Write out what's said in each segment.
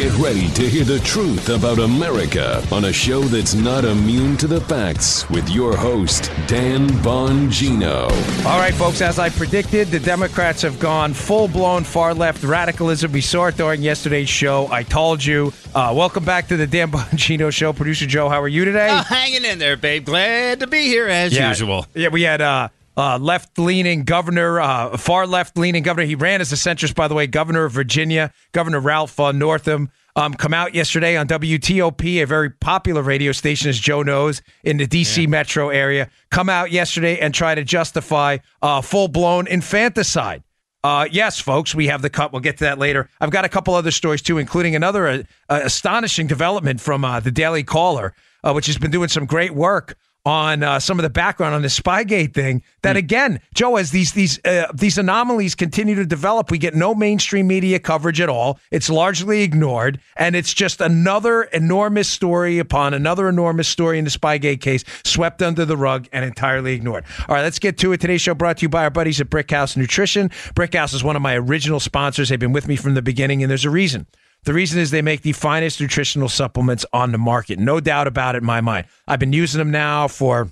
Get ready to hear the truth about America on a show that's not immune to the facts with your host, Dan Bongino. All right, folks, as I predicted, the Democrats have gone full blown far left radicalism. We saw it during yesterday's show. I told you. Uh, welcome back to the Dan Bongino Show. Producer Joe, how are you today? Uh, hanging in there, babe. Glad to be here as yeah, usual. Yeah, we had. Uh, uh, left leaning governor, uh, far left leaning governor. He ran as a centrist, by the way, governor of Virginia, Governor Ralph uh, Northam. Um, come out yesterday on WTOP, a very popular radio station, as Joe knows, in the D.C. Yeah. metro area. Come out yesterday and try to justify uh, full blown infanticide. Uh, yes, folks, we have the cut. We'll get to that later. I've got a couple other stories too, including another uh, astonishing development from uh, the Daily Caller, uh, which has been doing some great work on uh, some of the background on the Spygate thing. That mm. again, Joe, as these these uh, these anomalies continue to develop, we get no mainstream media coverage at all. It's largely ignored, and it's just another enormous story upon another enormous story in the Spygate case, swept under the rug and entirely ignored. All right, let's get to it. Today's show brought to you by our buddies at Brickhouse Nutrition. Brickhouse is one of my original sponsors. They've been with me from the beginning, and there's a reason. The reason is they make the finest nutritional supplements on the market. No doubt about it in my mind. I've been using them now for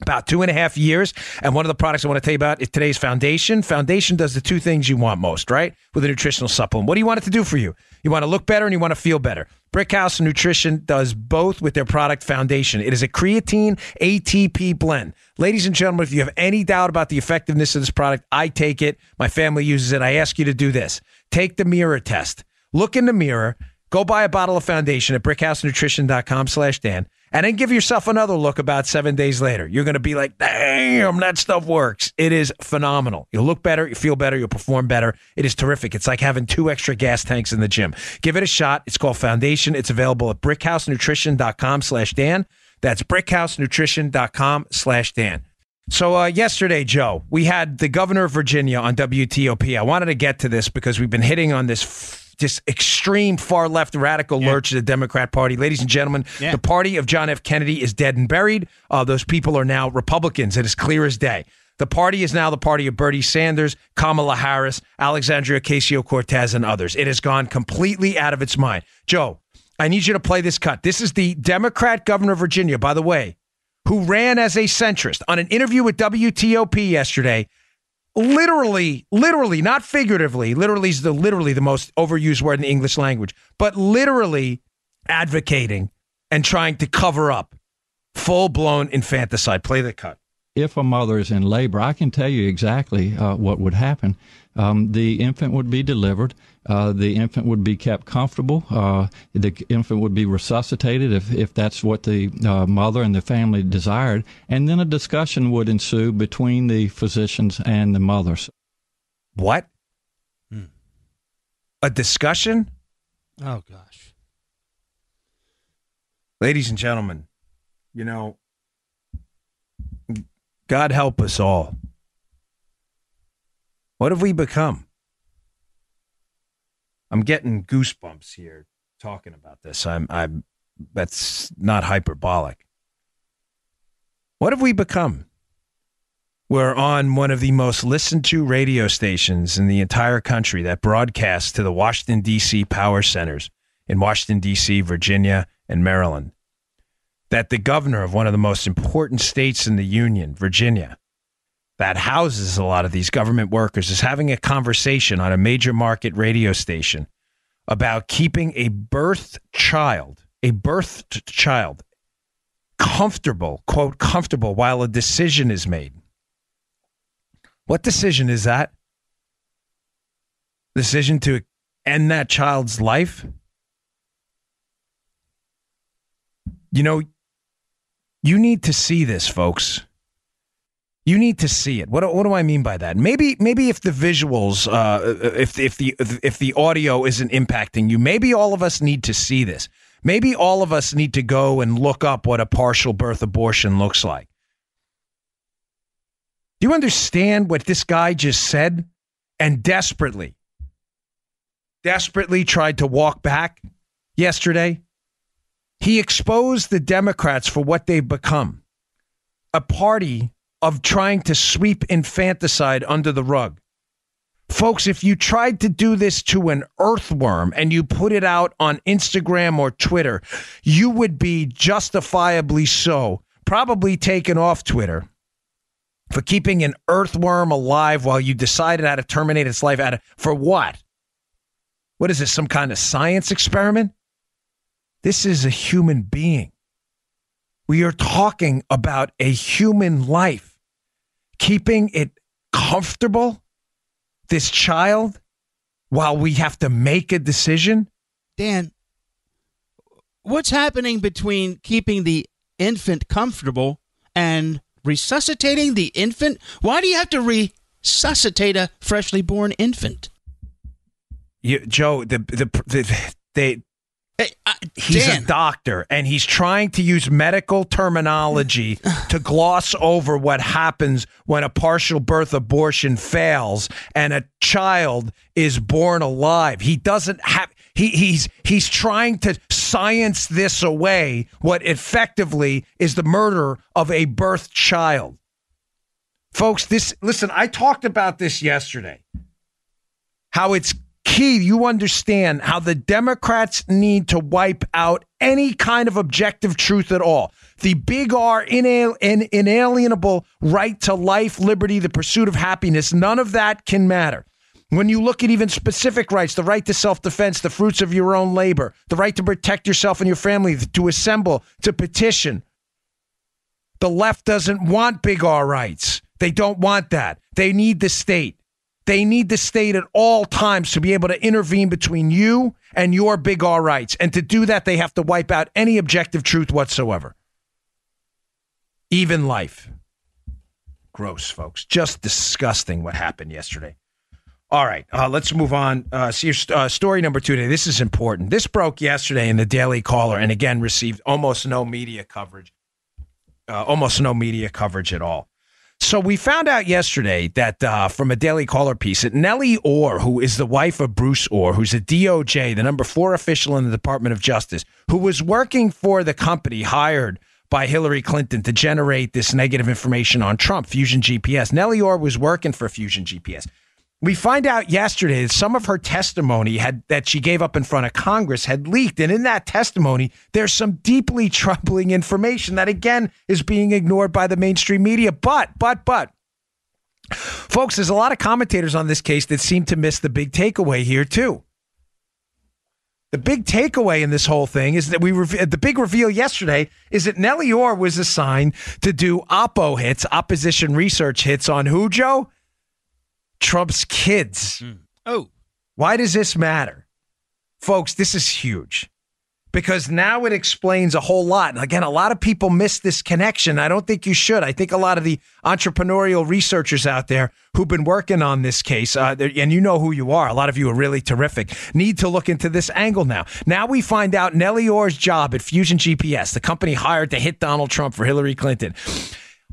about two and a half years. And one of the products I want to tell you about is today's Foundation. Foundation does the two things you want most, right? With a nutritional supplement. What do you want it to do for you? You want to look better and you want to feel better. Brickhouse Nutrition does both with their product Foundation. It is a creatine ATP blend. Ladies and gentlemen, if you have any doubt about the effectiveness of this product, I take it. My family uses it. I ask you to do this. Take the mirror test look in the mirror, go buy a bottle of foundation at brickhousenutrition.com slash Dan, and then give yourself another look about seven days later. You're going to be like, damn, that stuff works. It is phenomenal. You'll look better, you feel better, you'll perform better. It is terrific. It's like having two extra gas tanks in the gym. Give it a shot. It's called Foundation. It's available at brickhousenutrition.com slash Dan. That's brickhousenutrition.com slash Dan. So uh, yesterday, Joe, we had the governor of Virginia on WTOP. I wanted to get to this because we've been hitting on this just extreme far left radical yeah. lurch of the Democrat Party. Ladies and gentlemen, yeah. the party of John F. Kennedy is dead and buried. Uh, those people are now Republicans. It is clear as day. The party is now the party of Bernie Sanders, Kamala Harris, Alexandria Ocasio Cortez, and others. It has gone completely out of its mind. Joe, I need you to play this cut. This is the Democrat governor of Virginia, by the way, who ran as a centrist on an interview with WTOP yesterday literally, literally, not figuratively, literally is the literally the most overused word in the English language, but literally advocating and trying to cover up full blown infanticide. Play the cut. If a mother is in labor, I can tell you exactly uh, what would happen. Um, the infant would be delivered. Uh, the infant would be kept comfortable. Uh, the infant would be resuscitated if, if that's what the uh, mother and the family desired. And then a discussion would ensue between the physicians and the mothers. What? Hmm. A discussion? Oh, gosh. Ladies and gentlemen, you know, God help us all. What have we become? I'm getting goosebumps here talking about this. I'm I'm that's not hyperbolic. What have we become? We're on one of the most listened to radio stations in the entire country that broadcasts to the Washington, D.C. power centers in Washington, D.C., Virginia, and Maryland. That the governor of one of the most important states in the Union, Virginia, that houses a lot of these government workers is having a conversation on a major market radio station about keeping a birthed child, a birthed child, comfortable, quote, comfortable while a decision is made. What decision is that? Decision to end that child's life? You know, you need to see this, folks. You need to see it. What, what do I mean by that? Maybe maybe if the visuals, uh, if if the if the audio isn't impacting you, maybe all of us need to see this. Maybe all of us need to go and look up what a partial birth abortion looks like. Do you understand what this guy just said? And desperately, desperately tried to walk back yesterday. He exposed the Democrats for what they've become a party of trying to sweep infanticide under the rug. Folks, if you tried to do this to an earthworm and you put it out on Instagram or Twitter, you would be justifiably so, probably taken off Twitter for keeping an earthworm alive while you decided how to terminate its life for what? What is this, some kind of science experiment? This is a human being. We are talking about a human life. Keeping it comfortable, this child, while we have to make a decision. Dan, what's happening between keeping the infant comfortable and resuscitating the infant? Why do you have to resuscitate a freshly born infant? You, Joe, the the, the they Hey, he's Dan, a doctor and he's trying to use medical terminology to gloss over what happens when a partial birth abortion fails and a child is born alive. He doesn't have he, he's he's trying to science this away what effectively is the murder of a birth child. Folks, this listen, I talked about this yesterday. How it's key you understand how the Democrats need to wipe out any kind of objective truth at all. The big R, inal- in, inalienable right to life, liberty, the pursuit of happiness, none of that can matter. When you look at even specific rights, the right to self defense, the fruits of your own labor, the right to protect yourself and your family, to assemble, to petition, the left doesn't want big R rights. They don't want that. They need the state. They need the state at all times to be able to intervene between you and your big R rights. And to do that, they have to wipe out any objective truth whatsoever. Even life. Gross, folks. Just disgusting what happened yesterday. All right, uh, let's move on. Uh, see your uh, story number two today. This is important. This broke yesterday in the Daily Caller, and again received almost no media coverage. Uh, almost no media coverage at all. So we found out yesterday that uh, from a Daily Caller piece that Nellie Ohr, who is the wife of Bruce Ohr, who's a DOJ, the number four official in the Department of Justice, who was working for the company hired by Hillary Clinton to generate this negative information on Trump, Fusion GPS. Nellie Ohr was working for Fusion GPS. We find out yesterday that some of her testimony had that she gave up in front of Congress had leaked, and in that testimony, there's some deeply troubling information that again is being ignored by the mainstream media. But, but, but, folks, there's a lot of commentators on this case that seem to miss the big takeaway here too. The big takeaway in this whole thing is that we the big reveal yesterday is that Nellie Ohr was assigned to do oppo hits, opposition research hits on who, Joe? Trump's kids. Oh, Why does this matter? Folks, this is huge because now it explains a whole lot. And again, a lot of people miss this connection. I don't think you should. I think a lot of the entrepreneurial researchers out there who've been working on this case, uh, and you know who you are, a lot of you are really terrific, need to look into this angle now. Now we find out Nellie Ohr's job at Fusion GPS, the company hired to hit Donald Trump for Hillary Clinton.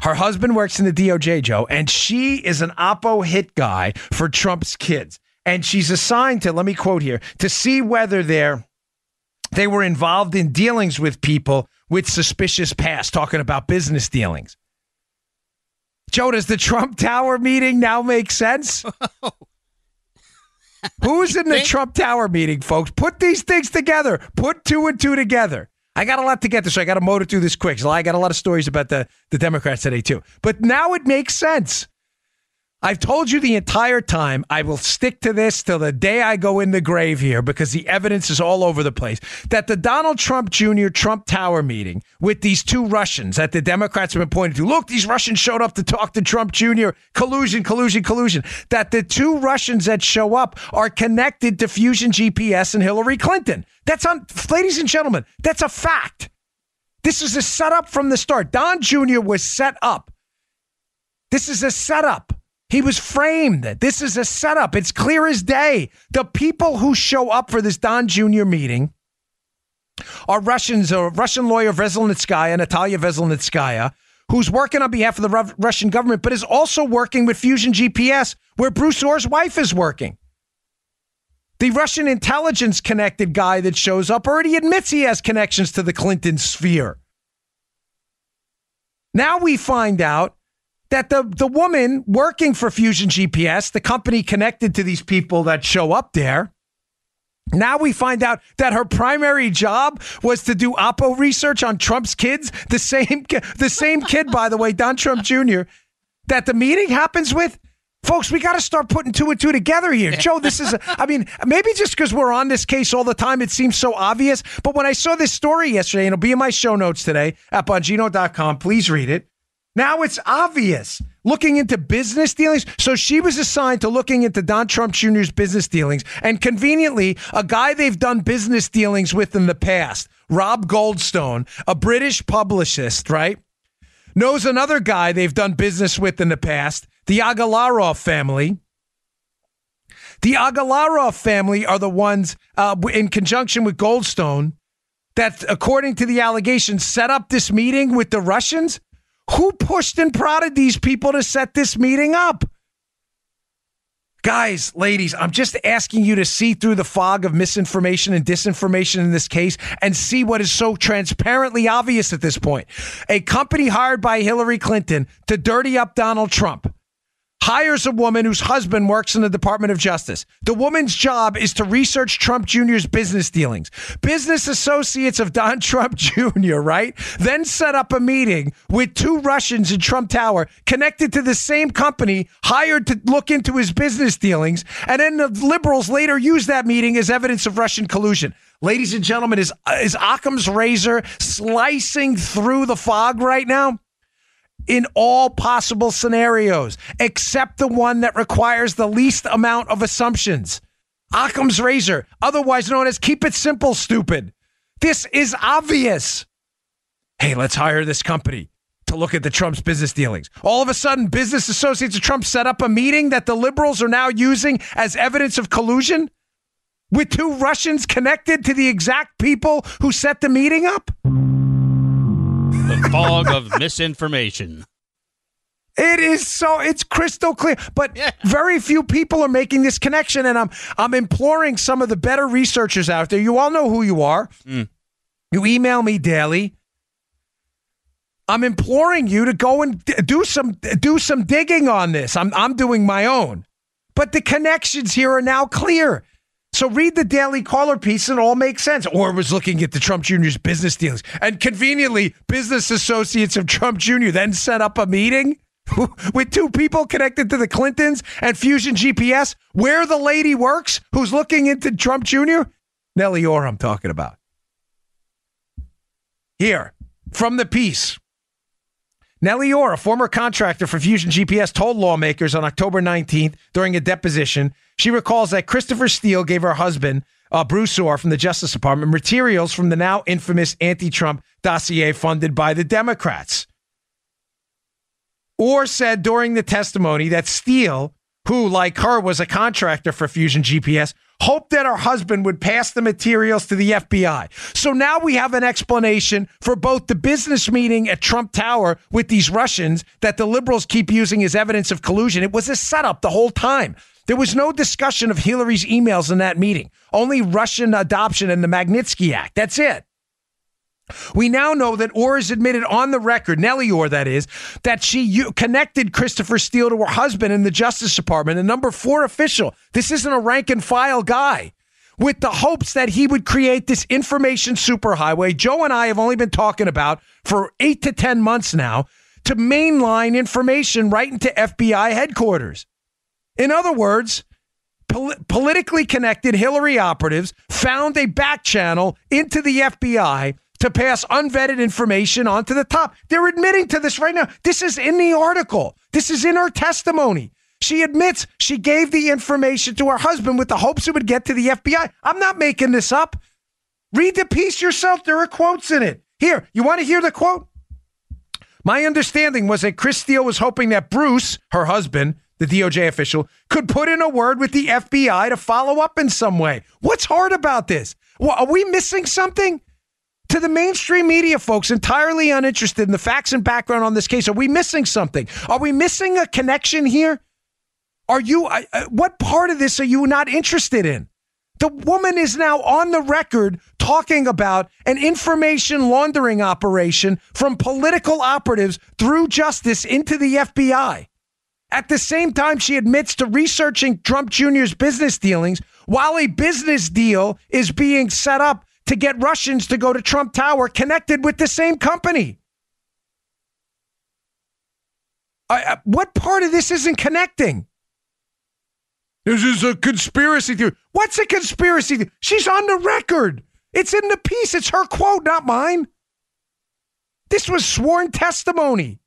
Her husband works in the DOJ, Joe, and she is an Oppo hit guy for Trump's kids. And she's assigned to, let me quote here, to see whether they're they were involved in dealings with people with suspicious past, talking about business dealings. Joe, does the Trump Tower meeting now make sense? Who's in the Trump Tower meeting, folks? Put these things together. Put two and two together. I got a lot to get to, so I got to motor through this quick. So I got a lot of stories about the, the Democrats today, too. But now it makes sense. I've told you the entire time I will stick to this till the day I go in the grave here because the evidence is all over the place that the Donald Trump Jr. Trump Tower meeting with these two Russians that the Democrats have been pointing to. Look, these Russians showed up to talk to Trump Jr. Collusion, collusion, collusion. That the two Russians that show up are connected to Fusion GPS and Hillary Clinton. That's on, ladies and gentlemen, that's a fact. This is a setup from the start. Don Jr. was set up. This is a setup. He was framed. This is a setup. It's clear as day. The people who show up for this Don Jr. meeting are Russians, a Russian lawyer Veselnitskaya, Natalia Veselnitskaya, who's working on behalf of the Ru- Russian government, but is also working with Fusion GPS, where Bruce Ohr's wife is working. The Russian intelligence connected guy that shows up already admits he has connections to the Clinton sphere. Now we find out that the the woman working for Fusion GPS, the company connected to these people that show up there, now we find out that her primary job was to do Oppo research on Trump's kids. The same, the same kid, by the way, Don Trump Jr. That the meeting happens with. Folks, we got to start putting two and two together here. Joe, this is, a, I mean, maybe just because we're on this case all the time, it seems so obvious. But when I saw this story yesterday, and it'll be in my show notes today at Bongino.com, please read it. Now it's obvious. Looking into business dealings. So she was assigned to looking into Don Trump Jr.'s business dealings. And conveniently, a guy they've done business dealings with in the past, Rob Goldstone, a British publicist, right? Knows another guy they've done business with in the past, the Agalarov family. The Agalarov family are the ones, uh, in conjunction with Goldstone, that, according to the allegations, set up this meeting with the Russians who pushed and prodded these people to set this meeting up? Guys, ladies, I'm just asking you to see through the fog of misinformation and disinformation in this case and see what is so transparently obvious at this point. A company hired by Hillary Clinton to dirty up Donald Trump hires a woman whose husband works in the Department of Justice. The woman's job is to research Trump Jr.'s business dealings. Business associates of Don Trump Jr., right? Then set up a meeting with two Russians in Trump Tower connected to the same company hired to look into his business dealings. And then the liberals later used that meeting as evidence of Russian collusion. Ladies and gentlemen, is, is Occam's razor slicing through the fog right now? In all possible scenarios, except the one that requires the least amount of assumptions. Occam's razor, otherwise known as keep it simple, stupid. This is obvious. Hey, let's hire this company to look at the Trump's business dealings. All of a sudden, business associates of Trump set up a meeting that the liberals are now using as evidence of collusion with two Russians connected to the exact people who set the meeting up the fog of misinformation. It is so it's crystal clear, but yeah. very few people are making this connection and I'm I'm imploring some of the better researchers out there. You all know who you are. Mm. You email me daily. I'm imploring you to go and do some do some digging on this. I'm I'm doing my own. But the connections here are now clear. So read the Daily Caller piece and it all makes sense. Ohr was looking at the Trump Jr.'s business dealings. And conveniently, business associates of Trump Jr. then set up a meeting with two people connected to the Clintons and Fusion GPS where the lady works who's looking into Trump Jr. Nellie Ohr, I'm talking about. Here, from the piece. Nellie Ohr, a former contractor for Fusion GPS, told lawmakers on October 19th during a deposition she recalls that Christopher Steele gave her husband, uh, Bruce Ohr from the Justice Department, materials from the now infamous anti Trump dossier funded by the Democrats. Ohr said during the testimony that Steele, who, like her, was a contractor for Fusion GPS, hoped that her husband would pass the materials to the FBI. So now we have an explanation for both the business meeting at Trump Tower with these Russians that the liberals keep using as evidence of collusion. It was a setup the whole time. There was no discussion of Hillary's emails in that meeting, only Russian adoption and the Magnitsky Act. That's it. We now know that Ohr has admitted on the record, Nellie Ohr, that is, that she connected Christopher Steele to her husband in the Justice Department, a number four official. This isn't a rank and file guy. With the hopes that he would create this information superhighway, Joe and I have only been talking about for eight to 10 months now to mainline information right into FBI headquarters. In other words, pol- politically connected Hillary operatives found a back channel into the FBI to pass unvetted information onto the top. They're admitting to this right now. This is in the article. This is in her testimony. She admits she gave the information to her husband with the hopes it would get to the FBI. I'm not making this up. Read the piece yourself. There are quotes in it. Here, you want to hear the quote? My understanding was that Chris Steele was hoping that Bruce, her husband, the DOJ official, could put in a word with the FBI to follow up in some way. What's hard about this? Well, are we missing something? To the mainstream media, folks, entirely uninterested in the facts and background on this case, are we missing something? Are we missing a connection here? Are you, what part of this are you not interested in? The woman is now on the record talking about an information laundering operation from political operatives through justice into the FBI. At the same time, she admits to researching Trump Jr.'s business dealings while a business deal is being set up to get Russians to go to Trump Tower connected with the same company. What part of this isn't connecting? This is a conspiracy theory. What's a conspiracy theory? She's on the record. It's in the piece. It's her quote, not mine. This was sworn testimony.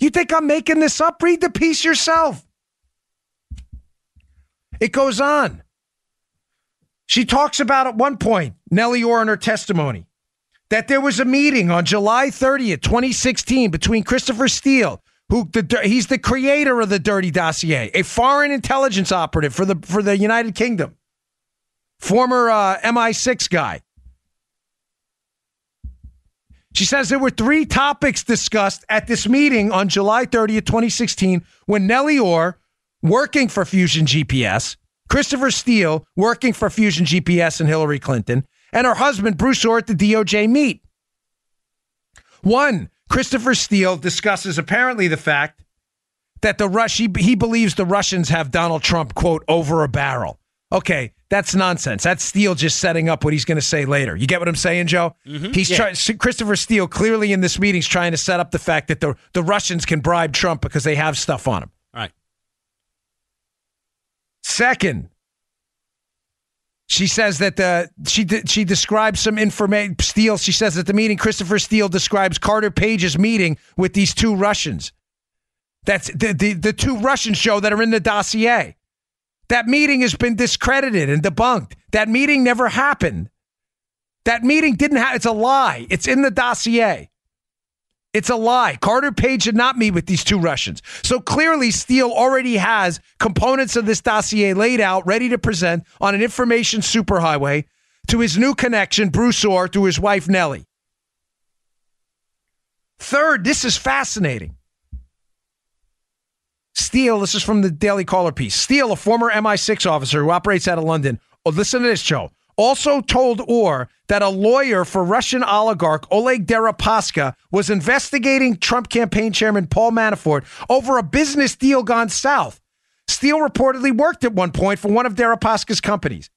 You think I'm making this up? Read the piece yourself. It goes on. She talks about at one point, Nellie Ohr in her testimony, that there was a meeting on July 30th, 2016, between Christopher Steele, who the, he's the creator of the Dirty Dossier, a foreign intelligence operative for the for the United Kingdom, former uh, MI6 guy. She says there were three topics discussed at this meeting on July 30th, 2016, when Nellie Ohr, working for Fusion GPS, Christopher Steele, working for Fusion GPS and Hillary Clinton, and her husband, Bruce Ohr, at the DOJ meet. One, Christopher Steele discusses apparently the fact that the Rush he, he believes the Russians have Donald Trump quote over a barrel. Okay, that's nonsense. That's Steele just setting up what he's going to say later. You get what I'm saying, Joe? Mm-hmm. He's yeah. trying. Christopher Steele clearly in this meeting is trying to set up the fact that the the Russians can bribe Trump because they have stuff on him. Second, she says that she she describes some information. Steele. She says at the meeting, Christopher Steele describes Carter Page's meeting with these two Russians. That's the the, the two Russians show that are in the dossier. That meeting has been discredited and debunked. That meeting never happened. That meeting didn't happen. It's a lie. It's in the dossier. It's a lie. Carter Page did not meet with these two Russians. So clearly, Steele already has components of this dossier laid out, ready to present on an information superhighway to his new connection, Bruce Ohr, to his wife, Nellie. Third, this is fascinating. Steele, this is from the Daily Caller piece. Steele, a former MI6 officer who operates out of London, oh, listen to this, Joe, also told Ohr that a lawyer for Russian oligarch Oleg Deripaska was investigating Trump campaign chairman Paul Manafort over a business deal gone south. Steele reportedly worked at one point for one of Deripaska's companies.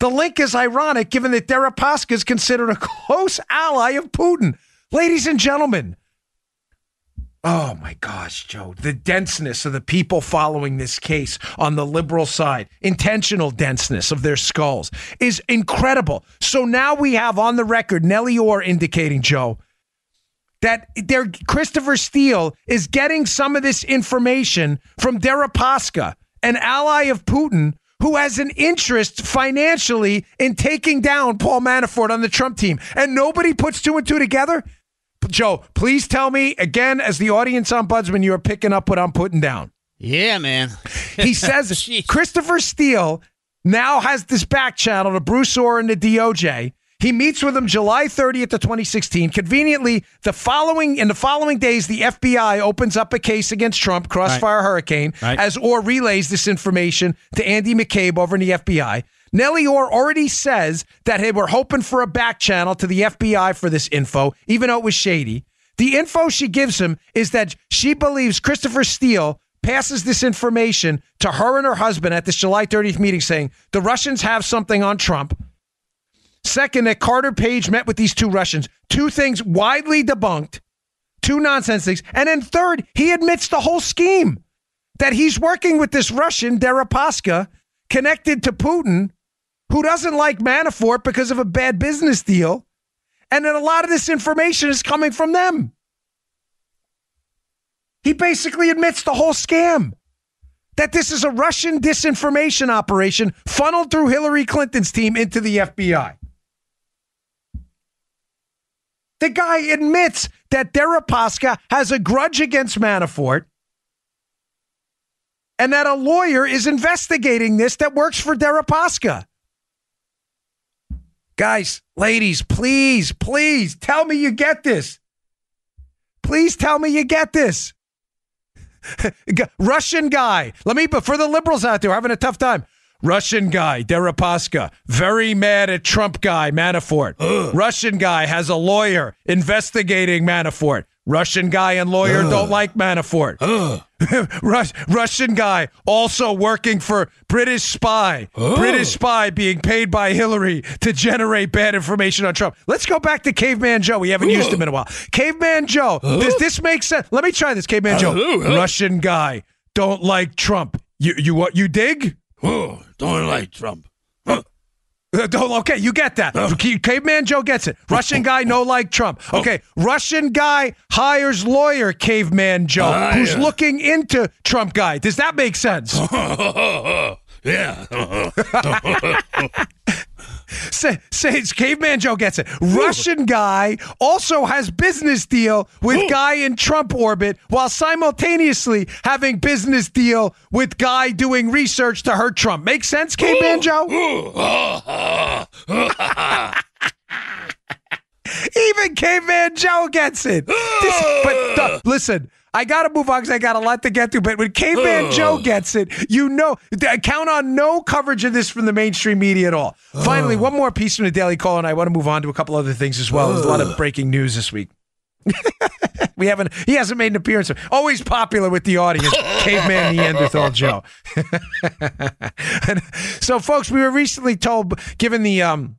The link is ironic given that Deripaska is considered a close ally of Putin. Ladies and gentlemen, Oh my gosh, Joe, the denseness of the people following this case on the liberal side, intentional denseness of their skulls is incredible. So now we have on the record Nellie Ohr indicating, Joe, that there Christopher Steele is getting some of this information from Deripaska, an ally of Putin who has an interest financially in taking down Paul Manafort on the Trump team. And nobody puts two and two together. Joe, please tell me again, as the audience ombudsman, you are picking up what I'm putting down. Yeah, man. he says Christopher Steele now has this back channel to Bruce Ohr and the DOJ. He meets with him July 30th of 2016. Conveniently, the following in the following days, the FBI opens up a case against Trump, Crossfire right. Hurricane, right. as Ohr relays this information to Andy McCabe over in the FBI. Nellie Ohr already says that hey, we're hoping for a back channel to the FBI for this info, even though it was shady. The info she gives him is that she believes Christopher Steele passes this information to her and her husband at this July 30th meeting saying the Russians have something on Trump. Second, that Carter Page met with these two Russians. Two things widely debunked, two nonsense things. And then third, he admits the whole scheme that he's working with this Russian, Deripaska, connected to Putin who doesn't like Manafort because of a bad business deal. And then a lot of this information is coming from them. He basically admits the whole scam that this is a Russian disinformation operation funneled through Hillary Clinton's team into the FBI. The guy admits that Deripaska has a grudge against Manafort and that a lawyer is investigating this that works for Deripaska. Guys, ladies, please, please tell me you get this. Please tell me you get this. Russian guy. Let me, but for the liberals out there having a tough time, Russian guy, Deripaska, very mad at Trump guy, Manafort. Russian guy has a lawyer investigating Manafort. Russian guy and lawyer don't like Manafort. Rus- Russian guy also working for British spy. Oh. British spy being paid by Hillary to generate bad information on Trump. Let's go back to Caveman Joe. We haven't used him in a while. Caveman Joe, does this make sense? Let me try this, Caveman Joe. Russian guy don't like Trump. You you what you dig? Oh, don't like Trump. Uh, Okay, you get that. Caveman Joe gets it. Russian guy, no like Trump. Okay, Russian guy hires lawyer Caveman Joe, Ah, who's yeah. looking into Trump guy. Does that make sense? yeah. Say, say Caveman Joe gets it. Russian guy also has business deal with guy in Trump orbit while simultaneously having business deal with guy doing research to hurt Trump. Make sense, Caveman Joe? Even Caveman Joe gets it. This- but uh, listen, I got to move on because I got a lot to get to. But when Caveman Joe gets it, you know, I count on no coverage of this from the mainstream media at all. Finally, one more piece from the Daily Call, and I want to move on to a couple other things as well. There's a lot of breaking news this week. we haven't. He hasn't made an appearance. Always popular with the audience, Caveman Neanderthal Joe. So, folks, we were recently told, given the um,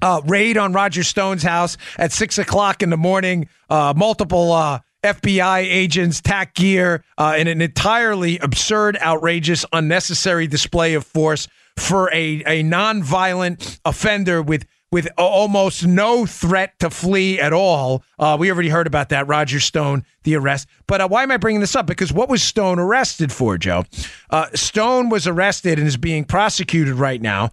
uh, raid on Roger Stone's house at six o'clock in the morning. Uh, multiple uh, FBI agents, tack gear, uh, in an entirely absurd, outrageous, unnecessary display of force for a a nonviolent offender with. With almost no threat to flee at all. Uh, we already heard about that, Roger Stone, the arrest. But uh, why am I bringing this up? Because what was Stone arrested for, Joe? Uh, Stone was arrested and is being prosecuted right now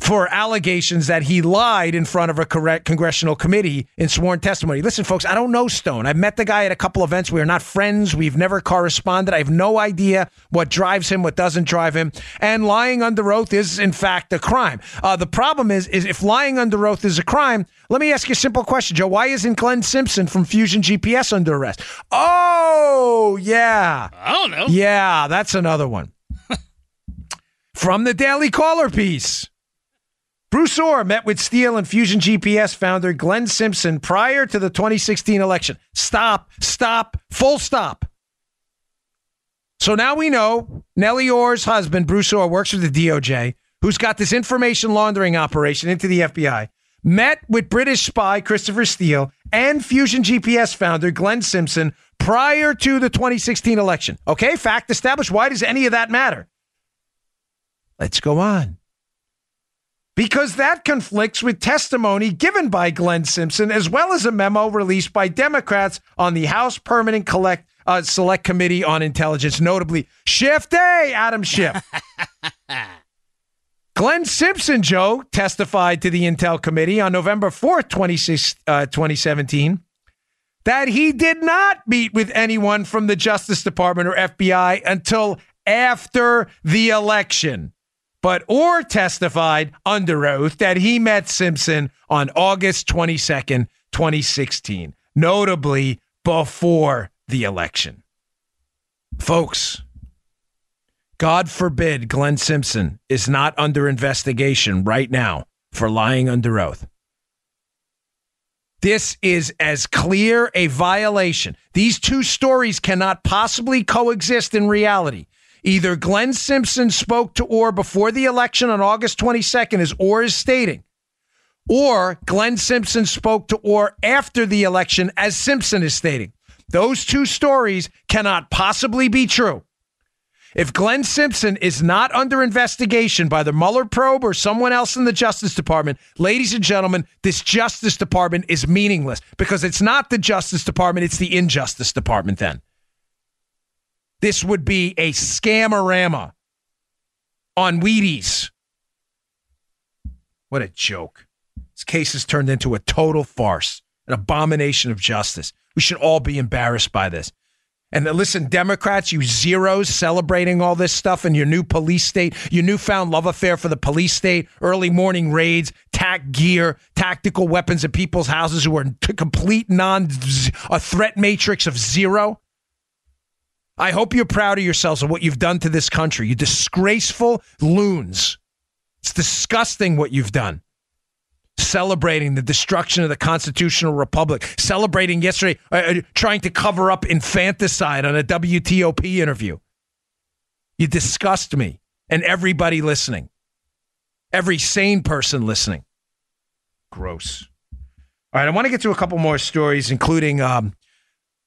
for allegations that he lied in front of a correct congressional committee in sworn testimony. Listen, folks, I don't know Stone. I've met the guy at a couple events. We are not friends. We've never corresponded. I have no idea what drives him, what doesn't drive him. And lying under oath is, in fact, a crime. Uh, the problem is, is if lying under oath is a crime, let me ask you a simple question, Joe. Why isn't Glenn Simpson from Fusion GPS under arrest? Oh, yeah. I don't know. Yeah, that's another one. From the Daily Caller piece. Bruce Ohr met with Steele and Fusion GPS founder Glenn Simpson prior to the 2016 election. Stop, stop, full stop. So now we know Nellie Ohr's husband, Bruce Ohr, works for the DOJ, who's got this information laundering operation into the FBI, met with British spy Christopher Steele and Fusion GPS founder Glenn Simpson prior to the 2016 election. Okay, fact established. Why does any of that matter? Let's go on. Because that conflicts with testimony given by Glenn Simpson, as well as a memo released by Democrats on the House Permanent Collect, uh, Select Committee on Intelligence, notably Schiff Day, Adam Schiff. Glenn Simpson, Joe, testified to the Intel Committee on November 4th, 26, uh, 2017, that he did not meet with anyone from the Justice Department or FBI until after the election. But Ohr testified under oath that he met Simpson on August 22nd, 2016, notably before the election. Folks, God forbid Glenn Simpson is not under investigation right now for lying under oath. This is as clear a violation. These two stories cannot possibly coexist in reality. Either Glenn Simpson spoke to Ohr before the election on August 22nd, as Ohr is stating, or Glenn Simpson spoke to Ohr after the election, as Simpson is stating. Those two stories cannot possibly be true. If Glenn Simpson is not under investigation by the Mueller probe or someone else in the Justice Department, ladies and gentlemen, this Justice Department is meaningless because it's not the Justice Department, it's the Injustice Department then. This would be a scamorama on Wheaties. What a joke. This case has turned into a total farce, an abomination of justice. We should all be embarrassed by this. And listen, Democrats, you zeros celebrating all this stuff in your new police state, your newfound love affair for the police state, early morning raids, tac gear, tactical weapons at people's houses who are complete non, a threat matrix of zero. I hope you're proud of yourselves of what you've done to this country. You disgraceful loons. It's disgusting what you've done. Celebrating the destruction of the constitutional republic, celebrating yesterday, uh, uh trying to cover up infanticide on a WTOP interview. You disgust me and everybody listening, every sane person listening. Gross. All right, I want to get to a couple more stories, including um,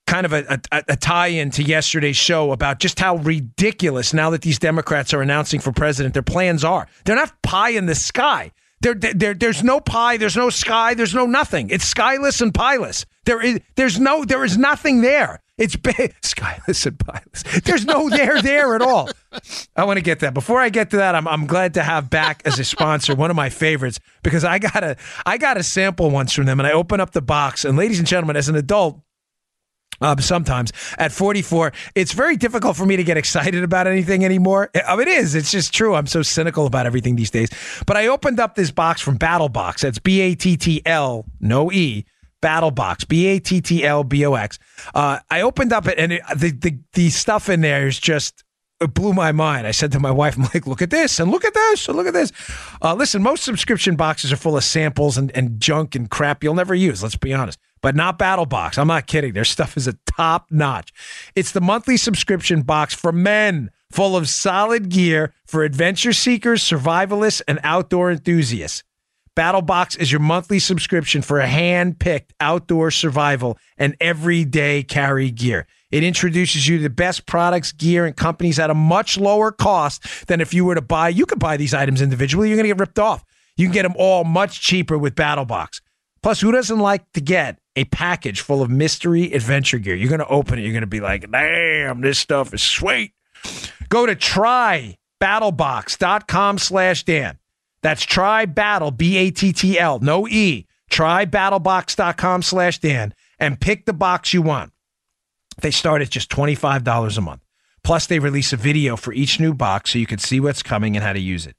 kind of a, a, a tie-in to yesterday's show about just how ridiculous now that these Democrats are announcing for president their plans are. They're not pie in the sky. There, there, there's no pie, there's no sky, there's no nothing. It's skyless and pieless. There is, there's no, there is nothing there. It's big, skyless and pieless. There's no there there at all. I want to get that. Before I get to that, I'm, I'm glad to have back as a sponsor one of my favorites because I got a I got a sample once from them, and I open up the box, and ladies and gentlemen, as an adult, um, sometimes at 44, it's very difficult for me to get excited about anything anymore. It is. It's just true. I'm so cynical about everything these days. But I opened up this box from Battle Box. That's B A T T L, no E, Battle Box, B A T T L B O X. Uh, I opened up it, and it, the, the the stuff in there is just it blew my mind. I said to my wife, I'm like, look at this and look at this and look at this. Uh, listen, most subscription boxes are full of samples and, and junk and crap you'll never use. Let's be honest but not Battle Box. I'm not kidding. Their stuff is a top notch. It's the monthly subscription box for men, full of solid gear for adventure seekers, survivalists, and outdoor enthusiasts. Battle Box is your monthly subscription for a hand picked outdoor survival and everyday carry gear. It introduces you to the best products, gear, and companies at a much lower cost than if you were to buy. You could buy these items individually. You're going to get ripped off. You can get them all much cheaper with Battle Box. Plus, who doesn't like to get a package full of mystery adventure gear? You're going to open it. You're going to be like, damn, this stuff is sweet. Go to trybattlebox.com slash Dan. That's trybattle, B-A-T-T-L, no E. Trybattlebox.com slash Dan and pick the box you want. They start at just $25 a month. Plus, they release a video for each new box so you can see what's coming and how to use it.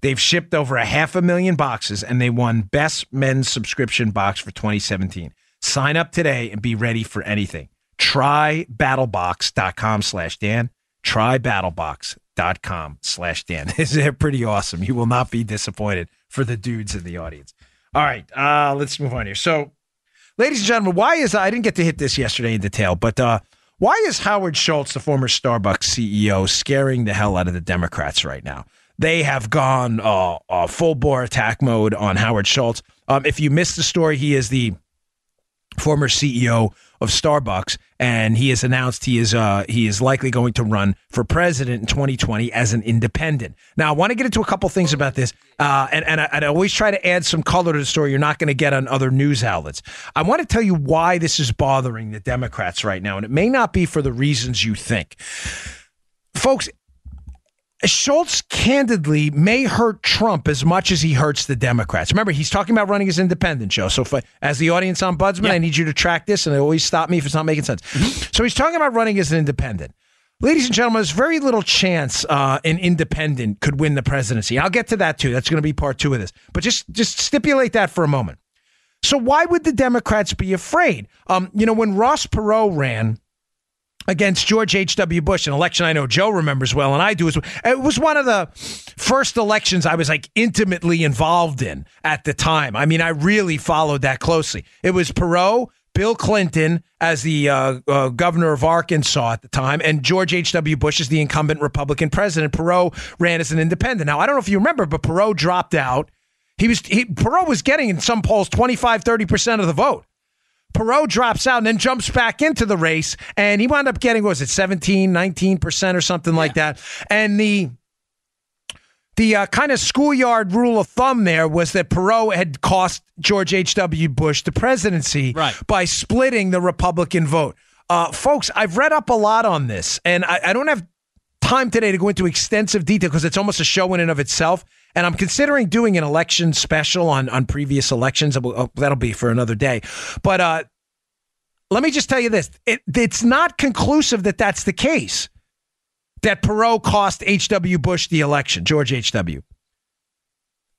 They've shipped over a half a million boxes and they won Best Men's Subscription Box for 2017. Sign up today and be ready for anything. Try battlebox.com slash Dan. Try battlebox.com slash Dan. Is it pretty awesome? You will not be disappointed for the dudes in the audience. All right, uh, let's move on here. So, ladies and gentlemen, why is I didn't get to hit this yesterday in detail, but uh, why is Howard Schultz, the former Starbucks CEO, scaring the hell out of the Democrats right now? They have gone uh, uh, full bore attack mode on Howard Schultz. Um, if you missed the story, he is the former CEO of Starbucks, and he has announced he is uh, he is likely going to run for president in 2020 as an independent. Now, I want to get into a couple things about this, uh, and and I, and I always try to add some color to the story. You're not going to get on other news outlets. I want to tell you why this is bothering the Democrats right now, and it may not be for the reasons you think, folks. Schultz candidly may hurt Trump as much as he hurts the Democrats. Remember, he's talking about running as independent, Joe. So, as the audience ombudsman, yeah. I need you to track this, and always stop me if it's not making sense. Mm-hmm. So, he's talking about running as an independent. Ladies and gentlemen, there's very little chance uh, an independent could win the presidency. I'll get to that too. That's going to be part two of this. But just just stipulate that for a moment. So, why would the Democrats be afraid? Um, you know, when Ross Perot ran against George H.W. Bush, an election I know Joe remembers well, and I do as well. It was one of the first elections I was like intimately involved in at the time. I mean, I really followed that closely. It was Perot, Bill Clinton as the uh, uh, governor of Arkansas at the time, and George H.W. Bush as the incumbent Republican president. Perot ran as an independent. Now, I don't know if you remember, but Perot dropped out. He was he, Perot was getting in some polls 25, 30% of the vote. Perot drops out and then jumps back into the race, and he wound up getting, what was it, 17, 19% or something yeah. like that. And the the uh, kind of schoolyard rule of thumb there was that Perot had cost George H.W. Bush the presidency right. by splitting the Republican vote. Uh, folks, I've read up a lot on this, and I, I don't have time today to go into extensive detail because it's almost a show in and of itself. And I'm considering doing an election special on, on previous elections. Oh, that'll be for another day. But uh, let me just tell you this it, it's not conclusive that that's the case, that Perot cost H.W. Bush the election, George H.W.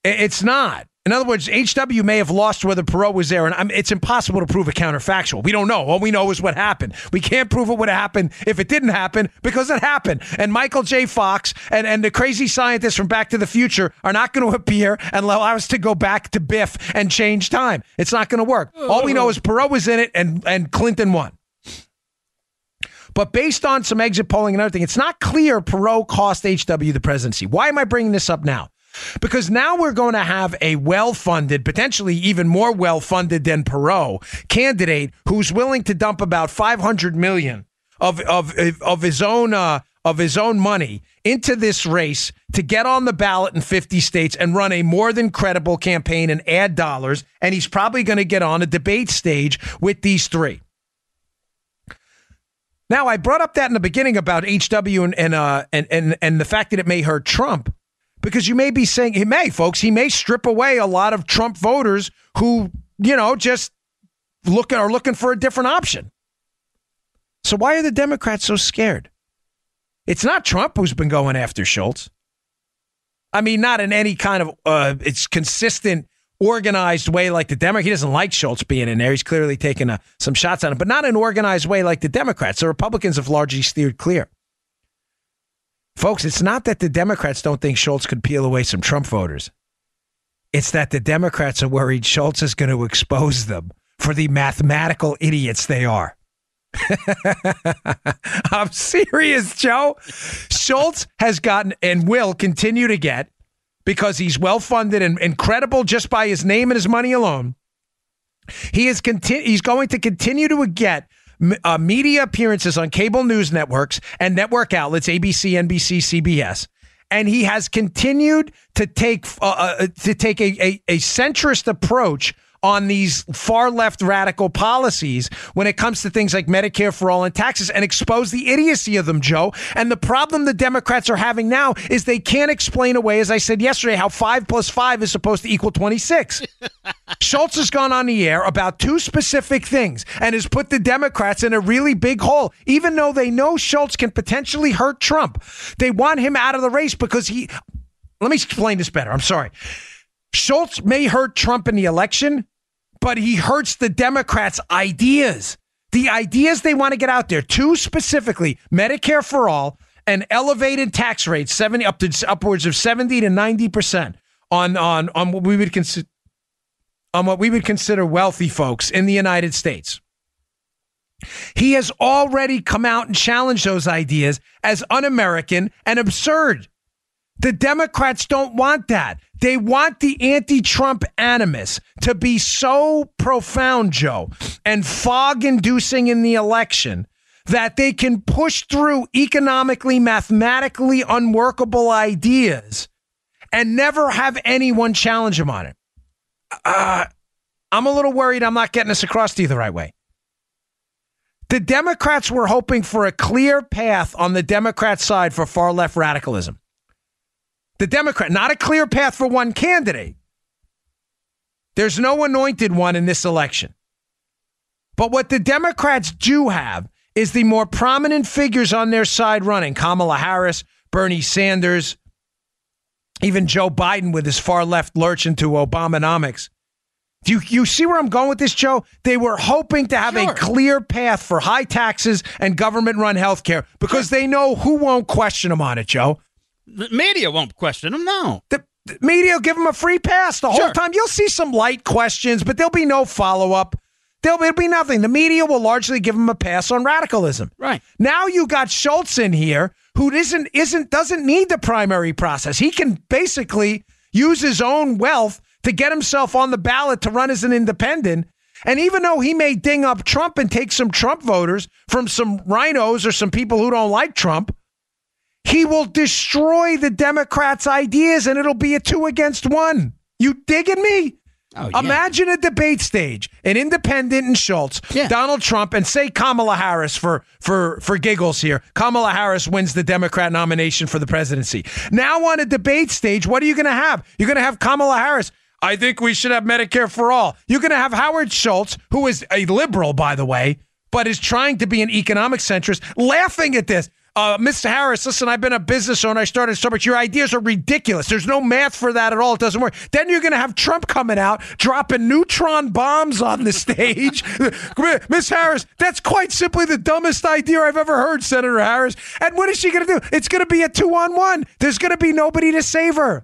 It's not. In other words, HW may have lost whether Perot was there, and I'm, it's impossible to prove a counterfactual. We don't know. All we know is what happened. We can't prove it would have happened if it didn't happen because it happened. And Michael J. Fox and, and the crazy scientists from Back to the Future are not going to appear and allow us to go back to Biff and change time. It's not going to work. All we know is Perot was in it and, and Clinton won. But based on some exit polling and other everything, it's not clear Perot cost HW the presidency. Why am I bringing this up now? Because now we're going to have a well funded, potentially even more well funded than Perot candidate who's willing to dump about 500 million of, of, of his own, uh, of his own money into this race to get on the ballot in 50 states and run a more than credible campaign and add dollars. And he's probably going to get on a debate stage with these three. Now, I brought up that in the beginning about HW and and, uh, and and and the fact that it may hurt Trump because you may be saying he may, folks, he may strip away a lot of Trump voters who, you know, just looking are looking for a different option. So why are the Democrats so scared? It's not Trump who's been going after Schultz. I mean, not in any kind of uh, it's consistent, organized way like the Democrat. He doesn't like Schultz being in there. He's clearly taking a, some shots at him, but not in an organized way like the Democrats. The Republicans have largely steered clear. Folks, it's not that the Democrats don't think Schultz could peel away some Trump voters. It's that the Democrats are worried Schultz is going to expose them for the mathematical idiots they are. I'm serious, Joe. Schultz has gotten and will continue to get because he's well funded and incredible just by his name and his money alone. He is conti- he's going to continue to get uh, media appearances on cable news networks and network outlets, ABC, NBC, CBS. And he has continued to take uh, uh, to take a, a, a centrist approach on these far left radical policies when it comes to things like Medicare for all and taxes and expose the idiocy of them, Joe. And the problem the Democrats are having now is they can't explain away, as I said yesterday, how five plus five is supposed to equal 26. Schultz has gone on the air about two specific things and has put the Democrats in a really big hole, even though they know Schultz can potentially hurt Trump. They want him out of the race because he. Let me explain this better. I'm sorry. Schultz may hurt Trump in the election, but he hurts the Democrats' ideas. The ideas they want to get out there, two specifically Medicare for all and elevated tax rates, 70 up to upwards of 70 to 90% on on on what we would consider on what we would consider wealthy folks in the United States. He has already come out and challenged those ideas as un American and absurd. The Democrats don't want that. They want the anti Trump animus to be so profound, Joe, and fog inducing in the election that they can push through economically, mathematically unworkable ideas and never have anyone challenge them on it. Uh, I'm a little worried I'm not getting this across to you the right way. The Democrats were hoping for a clear path on the Democrat side for far left radicalism. The Democrat, not a clear path for one candidate. There's no anointed one in this election. But what the Democrats do have is the more prominent figures on their side running Kamala Harris, Bernie Sanders, even Joe Biden with his far left lurch into Obamanomics. Do you, you see where I'm going with this, Joe? They were hoping to have sure. a clear path for high taxes and government run health care because they know who won't question them on it, Joe. The media won't question him. no. The, the media will give him a free pass the sure. whole time. You'll see some light questions, but there'll be no follow up. There'll be, be nothing. The media will largely give him a pass on radicalism. Right. Now you got Schultz in here who isn't isn't doesn't need the primary process. He can basically use his own wealth to get himself on the ballot to run as an independent. And even though he may ding up Trump and take some Trump voters from some RINOs or some people who don't like Trump, he will destroy the Democrats' ideas and it'll be a two against one. You digging me? Oh, yeah. Imagine a debate stage, an independent and Schultz, yeah. Donald Trump, and say Kamala Harris for for for giggles here. Kamala Harris wins the Democrat nomination for the presidency. Now on a debate stage, what are you going to have? You're going to have Kamala Harris. I think we should have Medicare for all. You're going to have Howard Schultz, who is a liberal, by the way, but is trying to be an economic centrist, laughing at this. Uh, Mr. Harris, listen, I've been a business owner. I started Starbucks. Your ideas are ridiculous. There's no math for that at all. It doesn't work. Then you're going to have Trump coming out, dropping neutron bombs on the stage. Miss Harris, that's quite simply the dumbest idea I've ever heard, Senator Harris. And what is she going to do? It's going to be a two on one. There's going to be nobody to save her.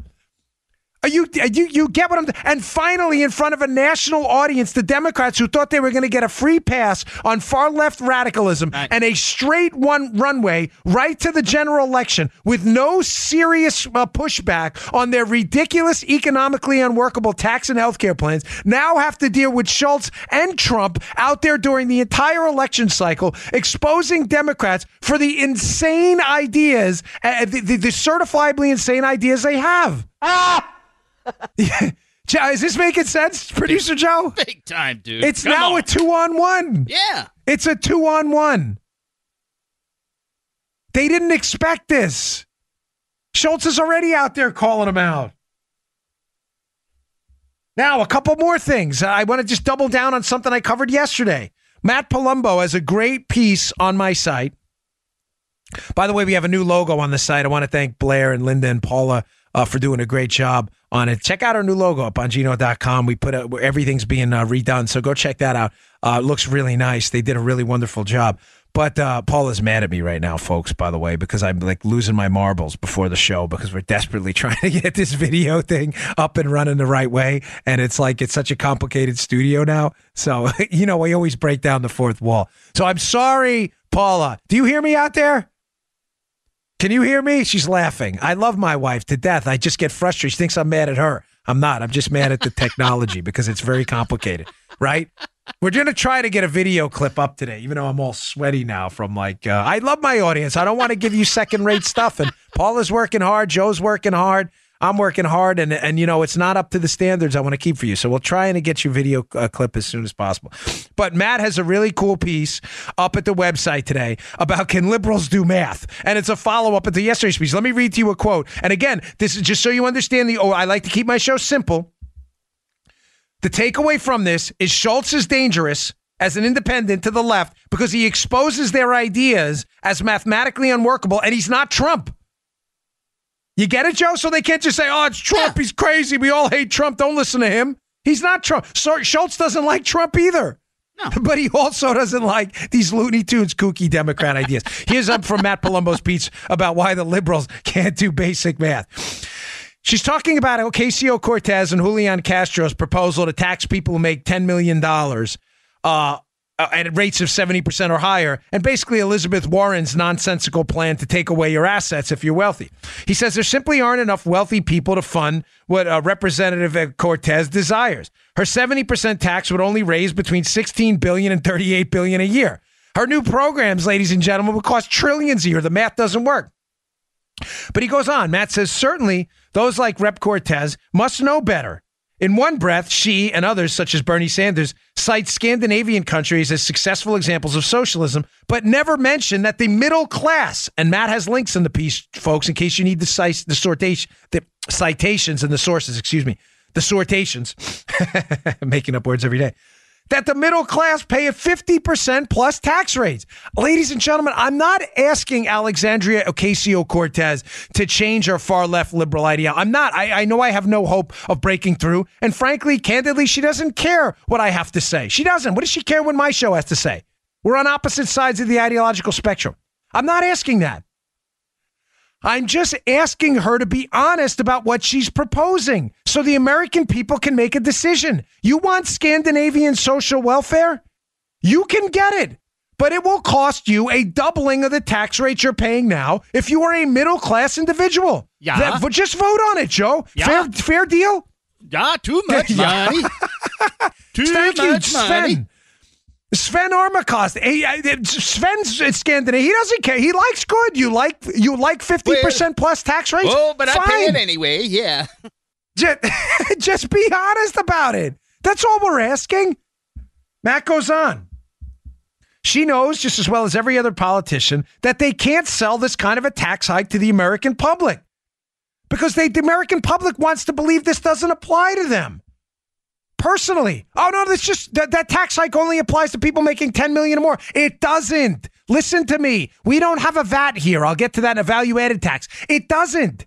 Are you you you get what I'm and finally in front of a national audience the Democrats who thought they were going to get a free pass on far left radicalism right. and a straight one runway right to the general election with no serious uh, pushback on their ridiculous economically unworkable tax and health care plans now have to deal with Schultz and Trump out there during the entire election cycle exposing Democrats for the insane ideas uh, the, the, the certifiably insane ideas they have. Ah! Is this making sense, producer big, Joe? Big time, dude. It's Come now on. a two on one. Yeah. It's a two on one. They didn't expect this. Schultz is already out there calling them out. Now, a couple more things. I want to just double down on something I covered yesterday. Matt Palumbo has a great piece on my site. By the way, we have a new logo on the site. I want to thank Blair and Linda and Paula uh, for doing a great job on it. Check out our new logo up on Gino.com. We put a, everything's being uh, redone, so go check that out. Uh, looks really nice. They did a really wonderful job. But uh, Paul is mad at me right now, folks. By the way, because I'm like losing my marbles before the show because we're desperately trying to get this video thing up and running the right way, and it's like it's such a complicated studio now. So you know, we always break down the fourth wall. So I'm sorry, Paula. Do you hear me out there? Can you hear me? She's laughing. I love my wife to death. I just get frustrated. She thinks I'm mad at her. I'm not. I'm just mad at the technology because it's very complicated, right? We're going to try to get a video clip up today, even though I'm all sweaty now from like, uh, I love my audience. I don't want to give you second rate stuff. And Paula's working hard. Joe's working hard. I'm working hard, and and you know it's not up to the standards I want to keep for you. So we'll try and get you video uh, clip as soon as possible. But Matt has a really cool piece up at the website today about can liberals do math, and it's a follow up to yesterday's piece. Let me read to you a quote. And again, this is just so you understand the. Oh, I like to keep my show simple. The takeaway from this is Schultz is dangerous as an independent to the left because he exposes their ideas as mathematically unworkable, and he's not Trump. You get it, Joe? So they can't just say, oh, it's Trump. Yeah. He's crazy. We all hate Trump. Don't listen to him. He's not Trump. So Schultz doesn't like Trump either. No. But he also doesn't like these Looney Tunes kooky Democrat ideas. Here's up from Matt Palumbo's piece about why the liberals can't do basic math. She's talking about Ocasio Cortez and Julian Castro's proposal to tax people who make $10 million uh, uh, at rates of 70% or higher, and basically Elizabeth Warren's nonsensical plan to take away your assets if you're wealthy. He says there simply aren't enough wealthy people to fund what uh, Representative Cortez desires. Her 70% tax would only raise between 16 billion and 38 billion a year. Her new programs, ladies and gentlemen, would cost trillions a year. The math doesn't work. But he goes on. Matt says certainly those like Rep Cortez must know better in one breath, she and others, such as Bernie Sanders, cite Scandinavian countries as successful examples of socialism, but never mention that the middle class, and Matt has links in the piece, folks, in case you need the, cite, the, sortation, the citations and the sources, excuse me, the sortations, making up words every day that the middle class pay a 50% plus tax rates. Ladies and gentlemen, I'm not asking Alexandria Ocasio Cortez to change her far left liberal idea. I'm not. I, I, know I have no hope of breaking through. And frankly, candidly, she doesn't care what I have to say. She doesn't. What does she care what my show has to say? We're on opposite sides of the ideological spectrum. I'm not asking that. I'm just asking her to be honest about what she's proposing so the American people can make a decision. You want Scandinavian social welfare? You can get it, but it will cost you a doubling of the tax rate you're paying now if you are a middle class individual. Yeah. That, just vote on it, Joe. Yeah. Fair, fair deal? Yeah, too much money. too Thank much you, money. Sven. Sven Armacost. He, Sven's Scandinavian. He doesn't care. He likes good. You like you like fifty percent plus tax rates. Oh, but Fine. I pay it anyway. Yeah. Just, just be honest about it. That's all we're asking. Matt goes on. She knows just as well as every other politician that they can't sell this kind of a tax hike to the American public because they, the American public wants to believe this doesn't apply to them personally. Oh no, that's just that, that tax hike only applies to people making 10 million or more. It doesn't. Listen to me. We don't have a VAT here. I'll get to that in a value added tax. It doesn't.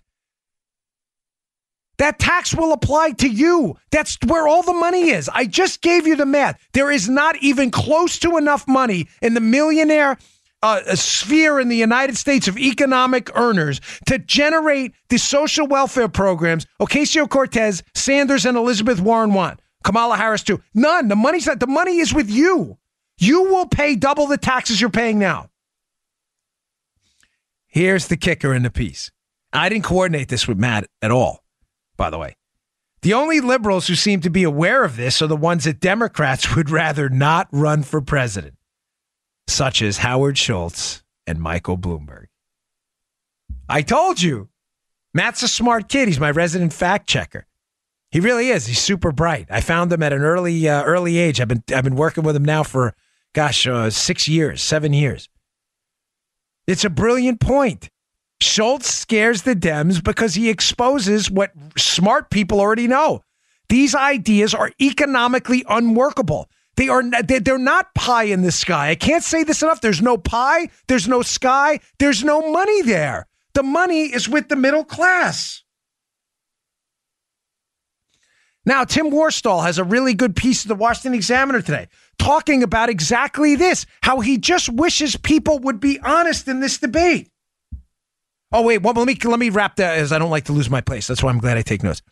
That tax will apply to you. That's where all the money is. I just gave you the math. There is not even close to enough money in the millionaire uh, sphere in the United States of economic earners to generate the social welfare programs Ocasio Cortez, Sanders, and Elizabeth Warren want. Kamala Harris too. None. The money's not. The money is with you. You will pay double the taxes you're paying now. Here's the kicker in the piece. I didn't coordinate this with Matt at all, by the way. The only liberals who seem to be aware of this are the ones that Democrats would rather not run for president, such as Howard Schultz and Michael Bloomberg. I told you, Matt's a smart kid. He's my resident fact checker. He really is. He's super bright. I found him at an early uh, early age. I've been I've been working with him now for gosh, uh, 6 years, 7 years. It's a brilliant point. Schultz scares the Dems because he exposes what smart people already know. These ideas are economically unworkable. They are they're not pie in the sky. I can't say this enough. There's no pie, there's no sky, there's no money there. The money is with the middle class. Now, Tim Worstall has a really good piece of the Washington Examiner today talking about exactly this how he just wishes people would be honest in this debate. Oh, wait, well, let me, let me wrap that as I don't like to lose my place. That's why I'm glad I take notes.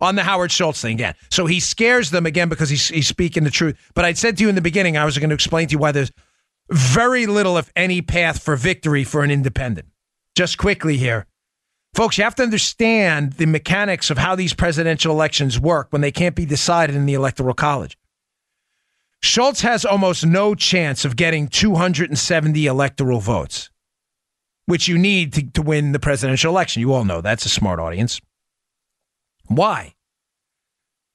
On the Howard Schultz thing again. So he scares them again because he's, he's speaking the truth. But I said to you in the beginning, I was going to explain to you why there's very little, if any, path for victory for an independent. Just quickly here. Folks, you have to understand the mechanics of how these presidential elections work when they can't be decided in the Electoral College. Schultz has almost no chance of getting 270 electoral votes, which you need to, to win the presidential election. You all know that's a smart audience. Why?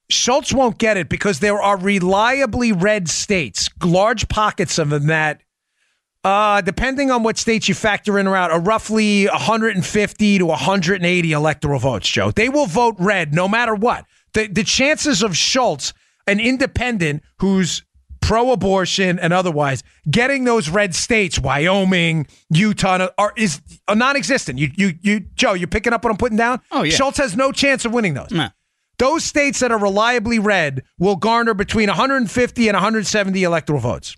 Schultz won't get it because there are reliably red states, large pockets of them that uh, depending on what states you factor in or out, are roughly 150 to 180 electoral votes, Joe. They will vote red no matter what. The, the chances of Schultz, an independent who's pro abortion and otherwise, getting those red states, Wyoming, Utah, are is non existent. You, you, you, Joe, you picking up what I'm putting down? Oh, yeah. Schultz has no chance of winning those. Nah. Those states that are reliably red will garner between 150 and 170 electoral votes.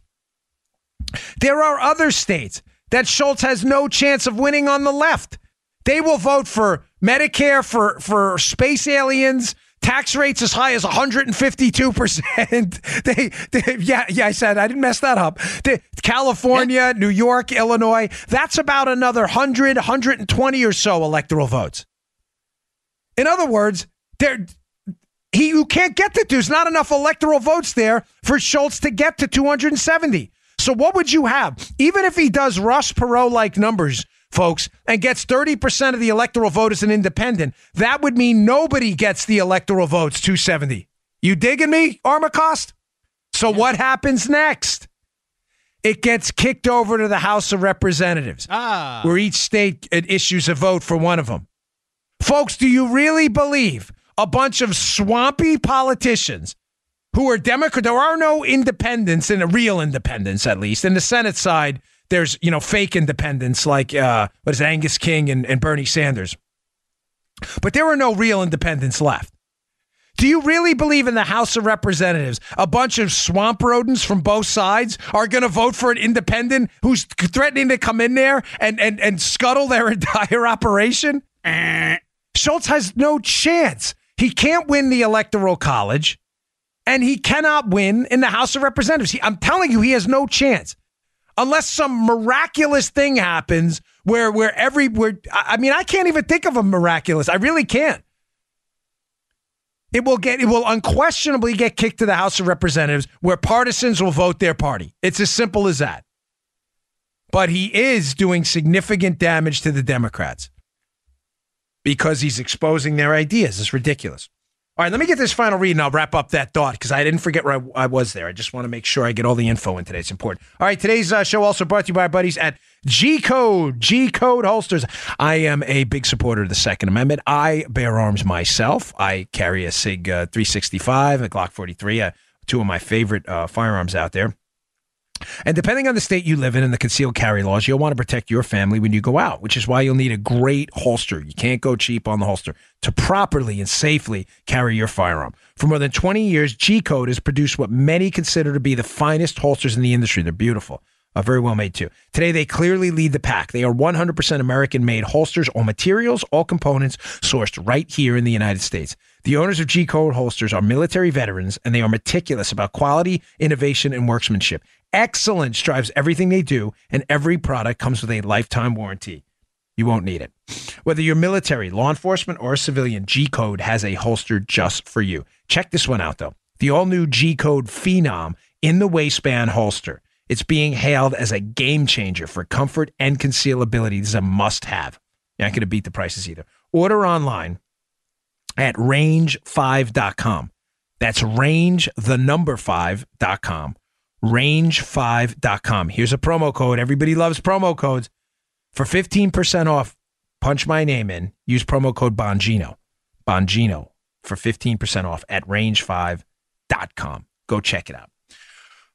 There are other states that Schultz has no chance of winning on the left. They will vote for Medicare for, for space aliens, tax rates as high as 152%. they, they, yeah, yeah, I said I didn't mess that up. They, California. New York, Illinois, that's about another 100, 120 or so electoral votes. In other words, there he you can't get to there's not enough electoral votes there for Schultz to get to 270. So what would you have? Even if he does Ross Perot like numbers, folks, and gets 30% of the electoral vote as an independent, that would mean nobody gets the electoral votes 270. You digging me, Armacost? So what happens next? It gets kicked over to the House of Representatives, ah. where each state issues a vote for one of them. Folks, do you really believe a bunch of swampy politicians who are Democrat. There are no independents and real independents, at least. In the Senate side, there's you know fake independents like uh, what is it, Angus King and, and Bernie Sanders. But there are no real independents left. Do you really believe in the House of Representatives? A bunch of swamp rodents from both sides are going to vote for an independent who's threatening to come in there and, and, and scuttle their entire operation? Eh. Schultz has no chance. He can't win the Electoral College and he cannot win in the House of Representatives. He, I'm telling you, he has no chance unless some miraculous thing happens where where every where I mean I can't even think of a miraculous. I really can't. It will get it will unquestionably get kicked to the House of Representatives where partisans will vote their party. It's as simple as that. But he is doing significant damage to the Democrats because he's exposing their ideas. It's ridiculous. All right, let me get this final read and I'll wrap up that thought because I didn't forget where I, I, was there. I just want to make sure I get all the info in today. It's important. All right, today's uh, show also brought to you by our buddies at G Code, G Code Holsters. I am a big supporter of the Second Amendment. I bear arms myself. I carry a SIG uh, 365, a Glock 43, uh, two of my favorite uh, firearms out there. And depending on the state you live in and the concealed carry laws, you'll want to protect your family when you go out, which is why you'll need a great holster. You can't go cheap on the holster to properly and safely carry your firearm. For more than 20 years, G Code has produced what many consider to be the finest holsters in the industry. They're beautiful. Uh, very well made too. Today, they clearly lead the pack. They are 100% American made holsters, all materials, all components sourced right here in the United States. The owners of G Code holsters are military veterans and they are meticulous about quality, innovation, and workmanship. Excellence drives everything they do, and every product comes with a lifetime warranty. You won't need it. Whether you're military, law enforcement, or a civilian, G Code has a holster just for you. Check this one out, though. The all new G Code Phenom in the waistband holster. It's being hailed as a game changer for comfort and concealability. This is a must have. You're not going to beat the prices either. Order online at range5.com. That's range, the number 5.com range5.com. Here's a promo code. Everybody loves promo codes. For 15% off, punch my name in. Use promo code Bongino. Bongino for 15% off at range5.com. Go check it out.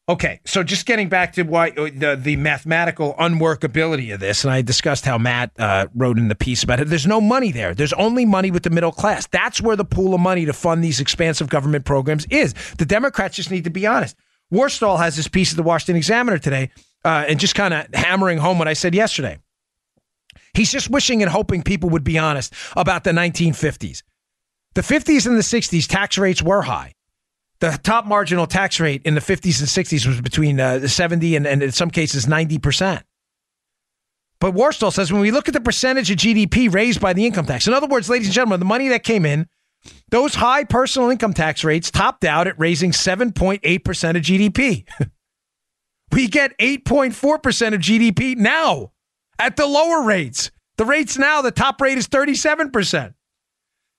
Okay, so just getting back to why uh, the the mathematical unworkability of this, and I discussed how Matt uh, wrote in the piece about it. There's no money there. There's only money with the middle class. That's where the pool of money to fund these expansive government programs is. The Democrats just need to be honest. Worstall has this piece of the Washington Examiner today, uh, and just kind of hammering home what I said yesterday. He's just wishing and hoping people would be honest about the 1950s. The 50s and the 60s, tax rates were high. The top marginal tax rate in the 50s and 60s was between uh, 70 and, and in some cases 90%. But Worstall says when we look at the percentage of GDP raised by the income tax, in other words, ladies and gentlemen, the money that came in those high personal income tax rates topped out at raising 7.8% of GDP. we get 8.4% of GDP now at the lower rates. The rates now, the top rate is 37%.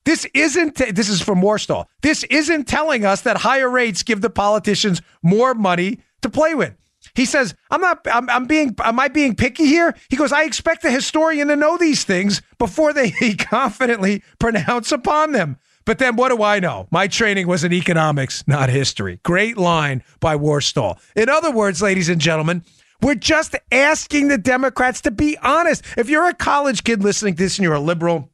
This isn't, this is from Worstall. This isn't telling us that higher rates give the politicians more money to play with. He says, I'm not, I'm, I'm being, am I being picky here? He goes, I expect a historian to know these things before they confidently pronounce upon them. But then what do I know? My training was in economics, not history. Great line by Worstall. In other words, ladies and gentlemen, we're just asking the Democrats to be honest. If you're a college kid listening to this and you're a liberal,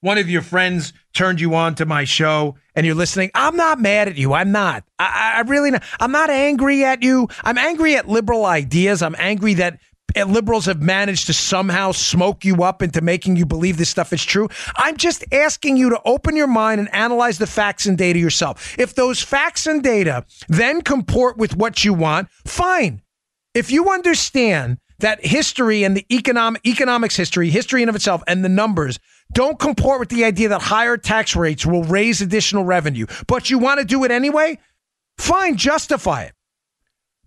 one of your friends turned you on to my show and you're listening, I'm not mad at you. I'm not. I, I really not. I'm not angry at you. I'm angry at liberal ideas. I'm angry that liberals have managed to somehow smoke you up into making you believe this stuff is true. I'm just asking you to open your mind and analyze the facts and data yourself. If those facts and data then comport with what you want, fine. If you understand that history and the economic economics history, history in of itself, and the numbers don't comport with the idea that higher tax rates will raise additional revenue, but you want to do it anyway, fine, justify it.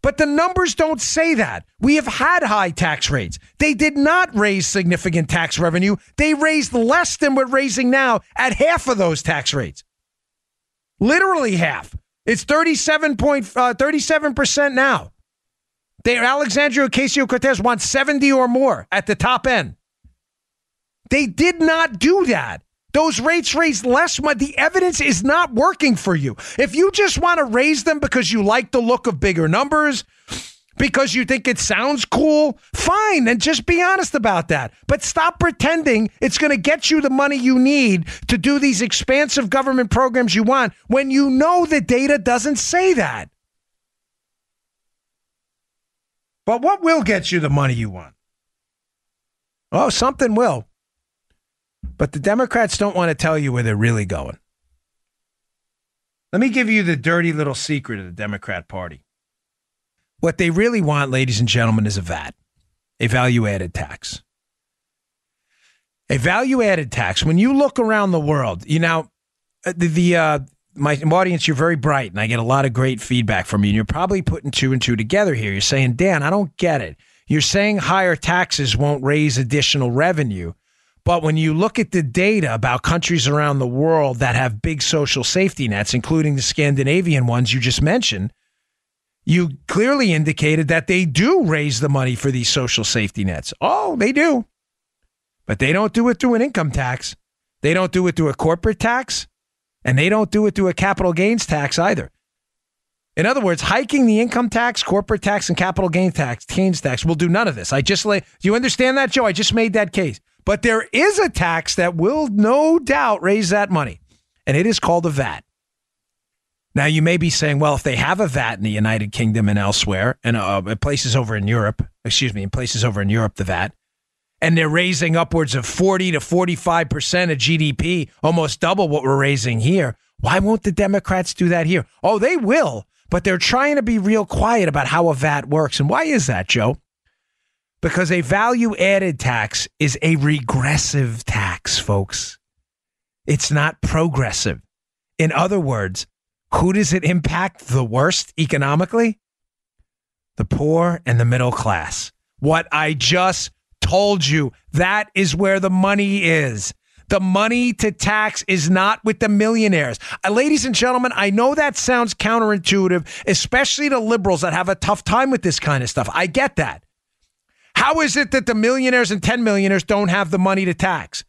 But the numbers don't say that. We have had high tax rates. They did not raise significant tax revenue. They raised less than we're raising now at half of those tax rates. Literally half. It's 37 point, uh, 37% now. They, Alexandria Ocasio Cortez wants 70 or more at the top end. They did not do that. Those rates raise less money. The evidence is not working for you. If you just want to raise them because you like the look of bigger numbers, because you think it sounds cool, fine, and just be honest about that. But stop pretending it's going to get you the money you need to do these expansive government programs you want when you know the data doesn't say that. But what will get you the money you want? Oh, something will. But the Democrats don't want to tell you where they're really going. Let me give you the dirty little secret of the Democrat Party. What they really want, ladies and gentlemen, is a VAT, a value added tax. A value added tax. When you look around the world, you know, uh, the, the uh, my audience, you're very bright, and I get a lot of great feedback from you. And you're probably putting two and two together here. You're saying, Dan, I don't get it. You're saying higher taxes won't raise additional revenue. But when you look at the data about countries around the world that have big social safety nets, including the Scandinavian ones you just mentioned, you clearly indicated that they do raise the money for these social safety nets. Oh, they do. But they don't do it through an income tax. They don't do it through a corporate tax. And they don't do it through a capital gains tax either. In other words, hiking the income tax, corporate tax, and capital gain tax, gains tax will do none of this. I just lay. Do you understand that, Joe? I just made that case. But there is a tax that will no doubt raise that money, and it is called a VAT. Now, you may be saying, well, if they have a VAT in the United Kingdom and elsewhere, and uh, places over in Europe, excuse me, in places over in Europe, the VAT, and they're raising upwards of 40 to 45% of GDP, almost double what we're raising here. Why won't the Democrats do that here? Oh, they will, but they're trying to be real quiet about how a VAT works. And why is that, Joe? Because a value added tax is a regressive tax, folks. It's not progressive. In other words, who does it impact the worst economically? The poor and the middle class. What I just told you, that is where the money is. The money to tax is not with the millionaires. Uh, ladies and gentlemen, I know that sounds counterintuitive, especially to liberals that have a tough time with this kind of stuff. I get that. How is it that the millionaires and 10 millionaires don't have the money to tax?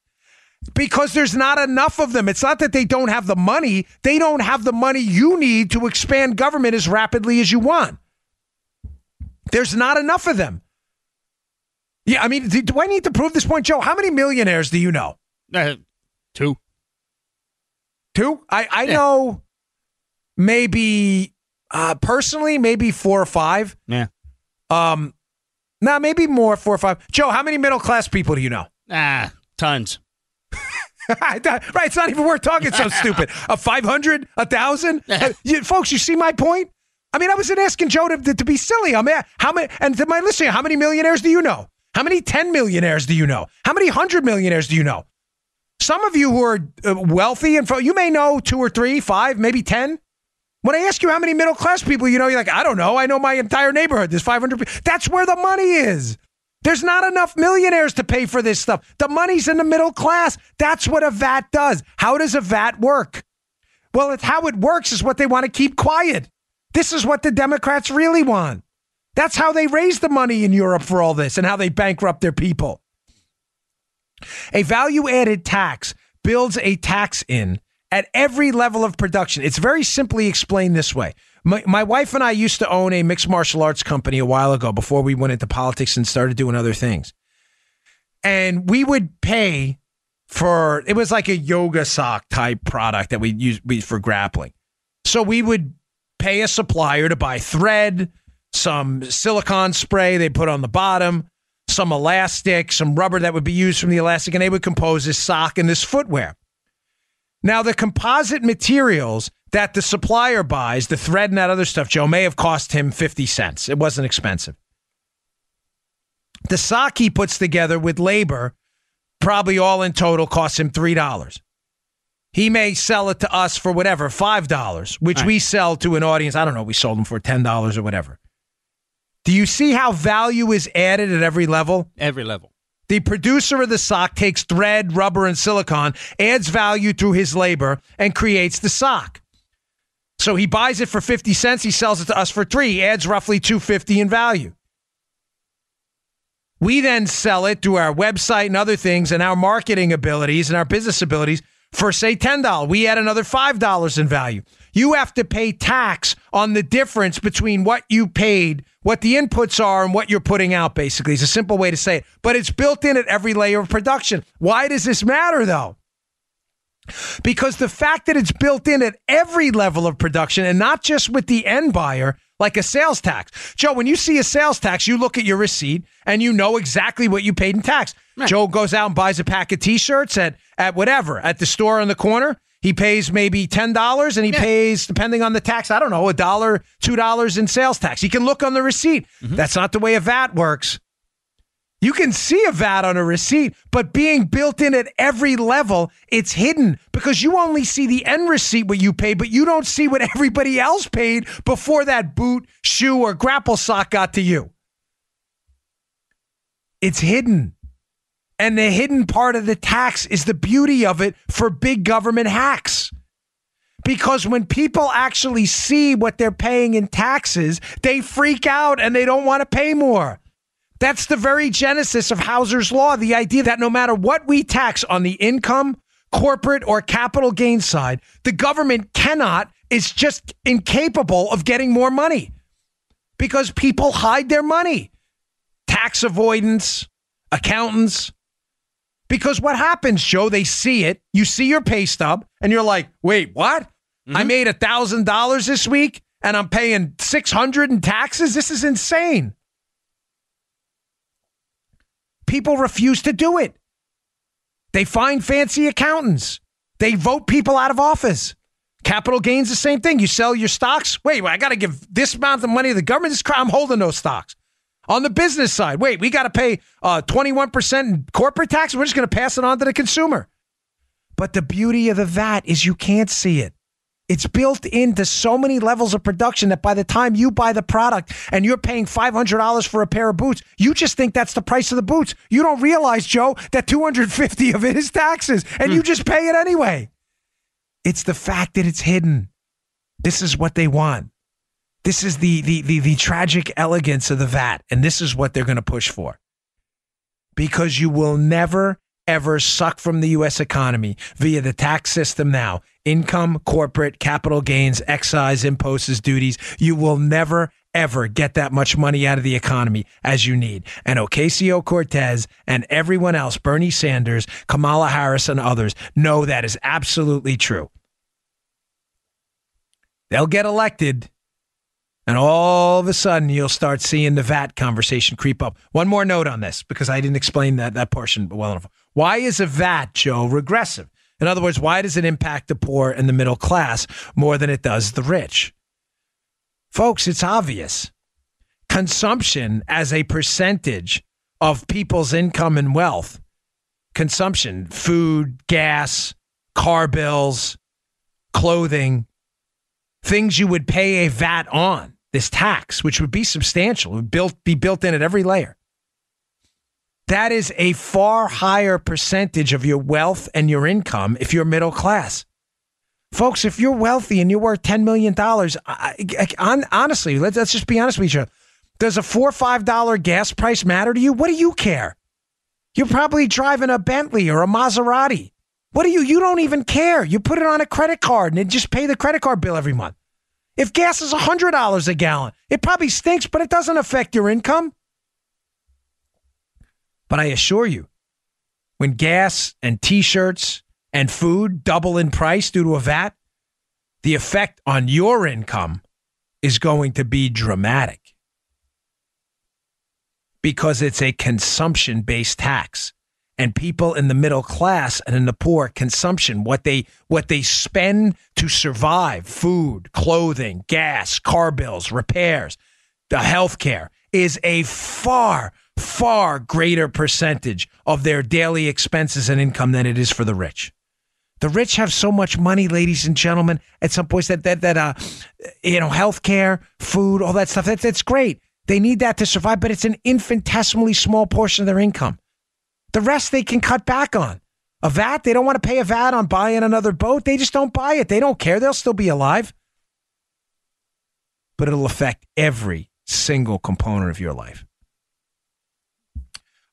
Because there's not enough of them. It's not that they don't have the money, they don't have the money you need to expand government as rapidly as you want. There's not enough of them. Yeah, I mean, do I need to prove this point, Joe? How many millionaires do you know? Uh, two. Two? I, I yeah. know maybe uh, personally, maybe four or five. Yeah. Um, now nah, maybe more, four or five. Joe, how many middle class people do you know? Ah, tons. right, it's not even worth talking. So stupid. A five hundred, a thousand, folks. You see my point? I mean, I wasn't asking Joe to, to, to be silly. I'm at, how many, and to my listening, how many millionaires do you know? How many 10 millionaires do you know? How many 100 millionaires do you know? Some of you who are uh, wealthy and you may know two or three, five, maybe 10. When I ask you how many middle class people you know, you're like, I don't know. I know my entire neighborhood. There's 500 people. That's where the money is. There's not enough millionaires to pay for this stuff. The money's in the middle class. That's what a VAT does. How does a VAT work? Well, it's how it works is what they want to keep quiet. This is what the Democrats really want. That's how they raise the money in Europe for all this and how they bankrupt their people. A value added tax builds a tax in at every level of production. It's very simply explained this way. My, my, wife and I used to own a mixed martial arts company a while ago before we went into politics and started doing other things. And we would pay for it was like a yoga sock type product that we use for grappling. So we would pay a supplier to buy thread, some silicone spray they put on the bottom, some elastic, some rubber that would be used from the elastic, and they would compose this sock and this footwear. Now, the composite materials that the supplier buys, the thread and that other stuff, Joe, may have cost him 50 cents. It wasn't expensive. The sock he puts together with labor, probably all in total, costs him $3. He may sell it to us for whatever, $5, which right. we sell to an audience. I don't know, we sold them for $10 or whatever. Do you see how value is added at every level? Every level. The producer of the sock takes thread, rubber, and silicone, adds value through his labor, and creates the sock. So he buys it for 50 cents, he sells it to us for 3, he adds roughly 250 in value. We then sell it through our website and other things and our marketing abilities and our business abilities for say $10. We add another $5 in value. You have to pay tax on the difference between what you paid, what the inputs are, and what you're putting out, basically. It's a simple way to say it. But it's built in at every layer of production. Why does this matter, though? Because the fact that it's built in at every level of production and not just with the end buyer, like a sales tax. Joe, when you see a sales tax, you look at your receipt and you know exactly what you paid in tax. Right. Joe goes out and buys a pack of t-shirts at at whatever, at the store on the corner. He pays maybe ten dollars, and he yeah. pays, depending on the tax, I don't know, a dollar, two dollars in sales tax. He can look on the receipt. Mm-hmm. That's not the way a VAT works. You can see a VAT on a receipt, but being built in at every level, it's hidden because you only see the end receipt what you paid, but you don't see what everybody else paid before that boot, shoe, or grapple sock got to you. It's hidden. And the hidden part of the tax is the beauty of it for big government hacks. Because when people actually see what they're paying in taxes, they freak out and they don't want to pay more. That's the very genesis of Hauser's Law the idea that no matter what we tax on the income, corporate, or capital gain side, the government cannot is just incapable of getting more money because people hide their money. Tax avoidance, accountants. Because what happens, Joe, they see it. You see your pay stub, and you're like, wait, what? Mm-hmm. I made a thousand dollars this week and I'm paying 600 in taxes. This is insane. People refuse to do it. They find fancy accountants. They vote people out of office. Capital gains the same thing. You sell your stocks. Wait, I got to give this amount of money to the government. This I'm holding those stocks. On the business side, wait, we got to pay uh, 21% in corporate tax. We're just going to pass it on to the consumer. But the beauty of the VAT is you can't see it. It's built into so many levels of production that by the time you buy the product and you're paying $500 for a pair of boots, you just think that's the price of the boots. You don't realize, Joe, that 250 of it is taxes and you hmm. just pay it anyway. It's the fact that it's hidden. This is what they want. This is the the the, the tragic elegance of the VAT and this is what they're going to push for. Because you will never ever suck from the US economy via the tax system now income, corporate, capital gains, excise, imposts, duties. You will never, ever get that much money out of the economy as you need. And Ocasio Cortez and everyone else, Bernie Sanders, Kamala Harris, and others, know that is absolutely true. They'll get elected. And all of a sudden, you'll start seeing the VAT conversation creep up. One more note on this, because I didn't explain that, that portion well enough. Why is a VAT, Joe, regressive? In other words, why does it impact the poor and the middle class more than it does the rich? Folks, it's obvious. Consumption as a percentage of people's income and wealth, consumption, food, gas, car bills, clothing, things you would pay a VAT on, this tax, which would be substantial, would built, be built in at every layer that is a far higher percentage of your wealth and your income if you're middle class. Folks, if you're wealthy and you're worth $10 million, I, I, honestly, let's, let's just be honest with each other. Does a four or five dollar gas price matter to you? What do you care? You're probably driving a Bentley or a Maserati. What do you? You don't even care. You put it on a credit card and just pay the credit card bill every month. If gas is $100 a gallon, it probably stinks, but it doesn't affect your income. But I assure you, when gas and t shirts and food double in price due to a VAT, the effect on your income is going to be dramatic because it's a consumption based tax and people in the middle class and in the poor consumption what they what they spend to survive food clothing gas car bills repairs the health care is a far far greater percentage of their daily expenses and income than it is for the rich. The rich have so much money, ladies and gentlemen, at some point that that that uh you know, health care food, all that stuff. That's that's great. They need that to survive, but it's an infinitesimally small portion of their income. The rest they can cut back on. A VAT, they don't want to pay a VAT on buying another boat. They just don't buy it. They don't care. They'll still be alive. But it'll affect every single component of your life.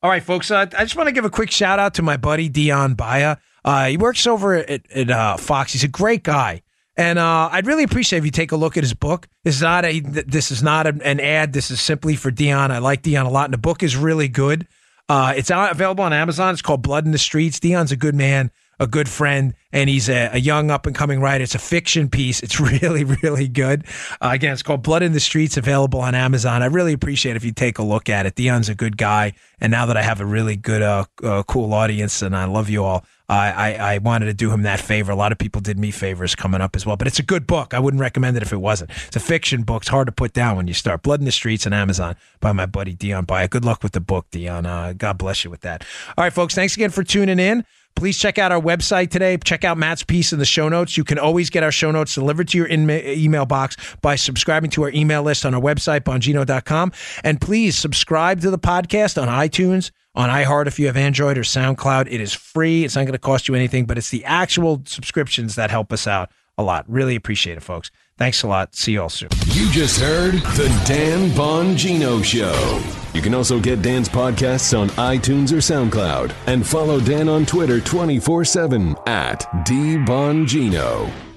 All right, folks. Uh, I just want to give a quick shout out to my buddy Dion Baia. Uh, he works over at, at uh, Fox. He's a great guy, and uh, I'd really appreciate if you take a look at his book. This is not a this is not an ad. This is simply for Dion. I like Dion a lot, and the book is really good. Uh, it's out, available on Amazon. It's called Blood in the Streets. Dion's a good man a good friend, and he's a, a young up and coming writer. It's a fiction piece. It's really, really good. Uh, again, it's called Blood in the Streets, available on Amazon. I really appreciate if you take a look at it. Dion's a good guy, and now that I have a really good, uh, uh, cool audience, and I love you all, I, I, wanted to do him that favor. A lot of people did me favors coming up as well, but it's a good book. I wouldn't recommend it if it wasn't. It's a fiction book. It's hard to put down when you start. Blood in the Streets on Amazon by my buddy Dion Baia. Good luck with the book, Dion. Uh, God bless you with that. All right, folks. Thanks again for tuning in. Please check out our website today. Check out Matt's piece in the show notes. You can always get our show notes delivered to your in- email box by subscribing to our email list on our website, bongino.com. And please subscribe to the podcast on iTunes, on iHeart if you have Android or SoundCloud. It is free. It's not going to cost you anything, but it's the actual subscriptions that help us out a lot. Really appreciate it, folks. Thanks a lot. See you all soon. You just heard the Dan Bongino Show. You can also get Dan's podcasts on iTunes or SoundCloud and follow Dan on Twitter 24 7 at DBongino.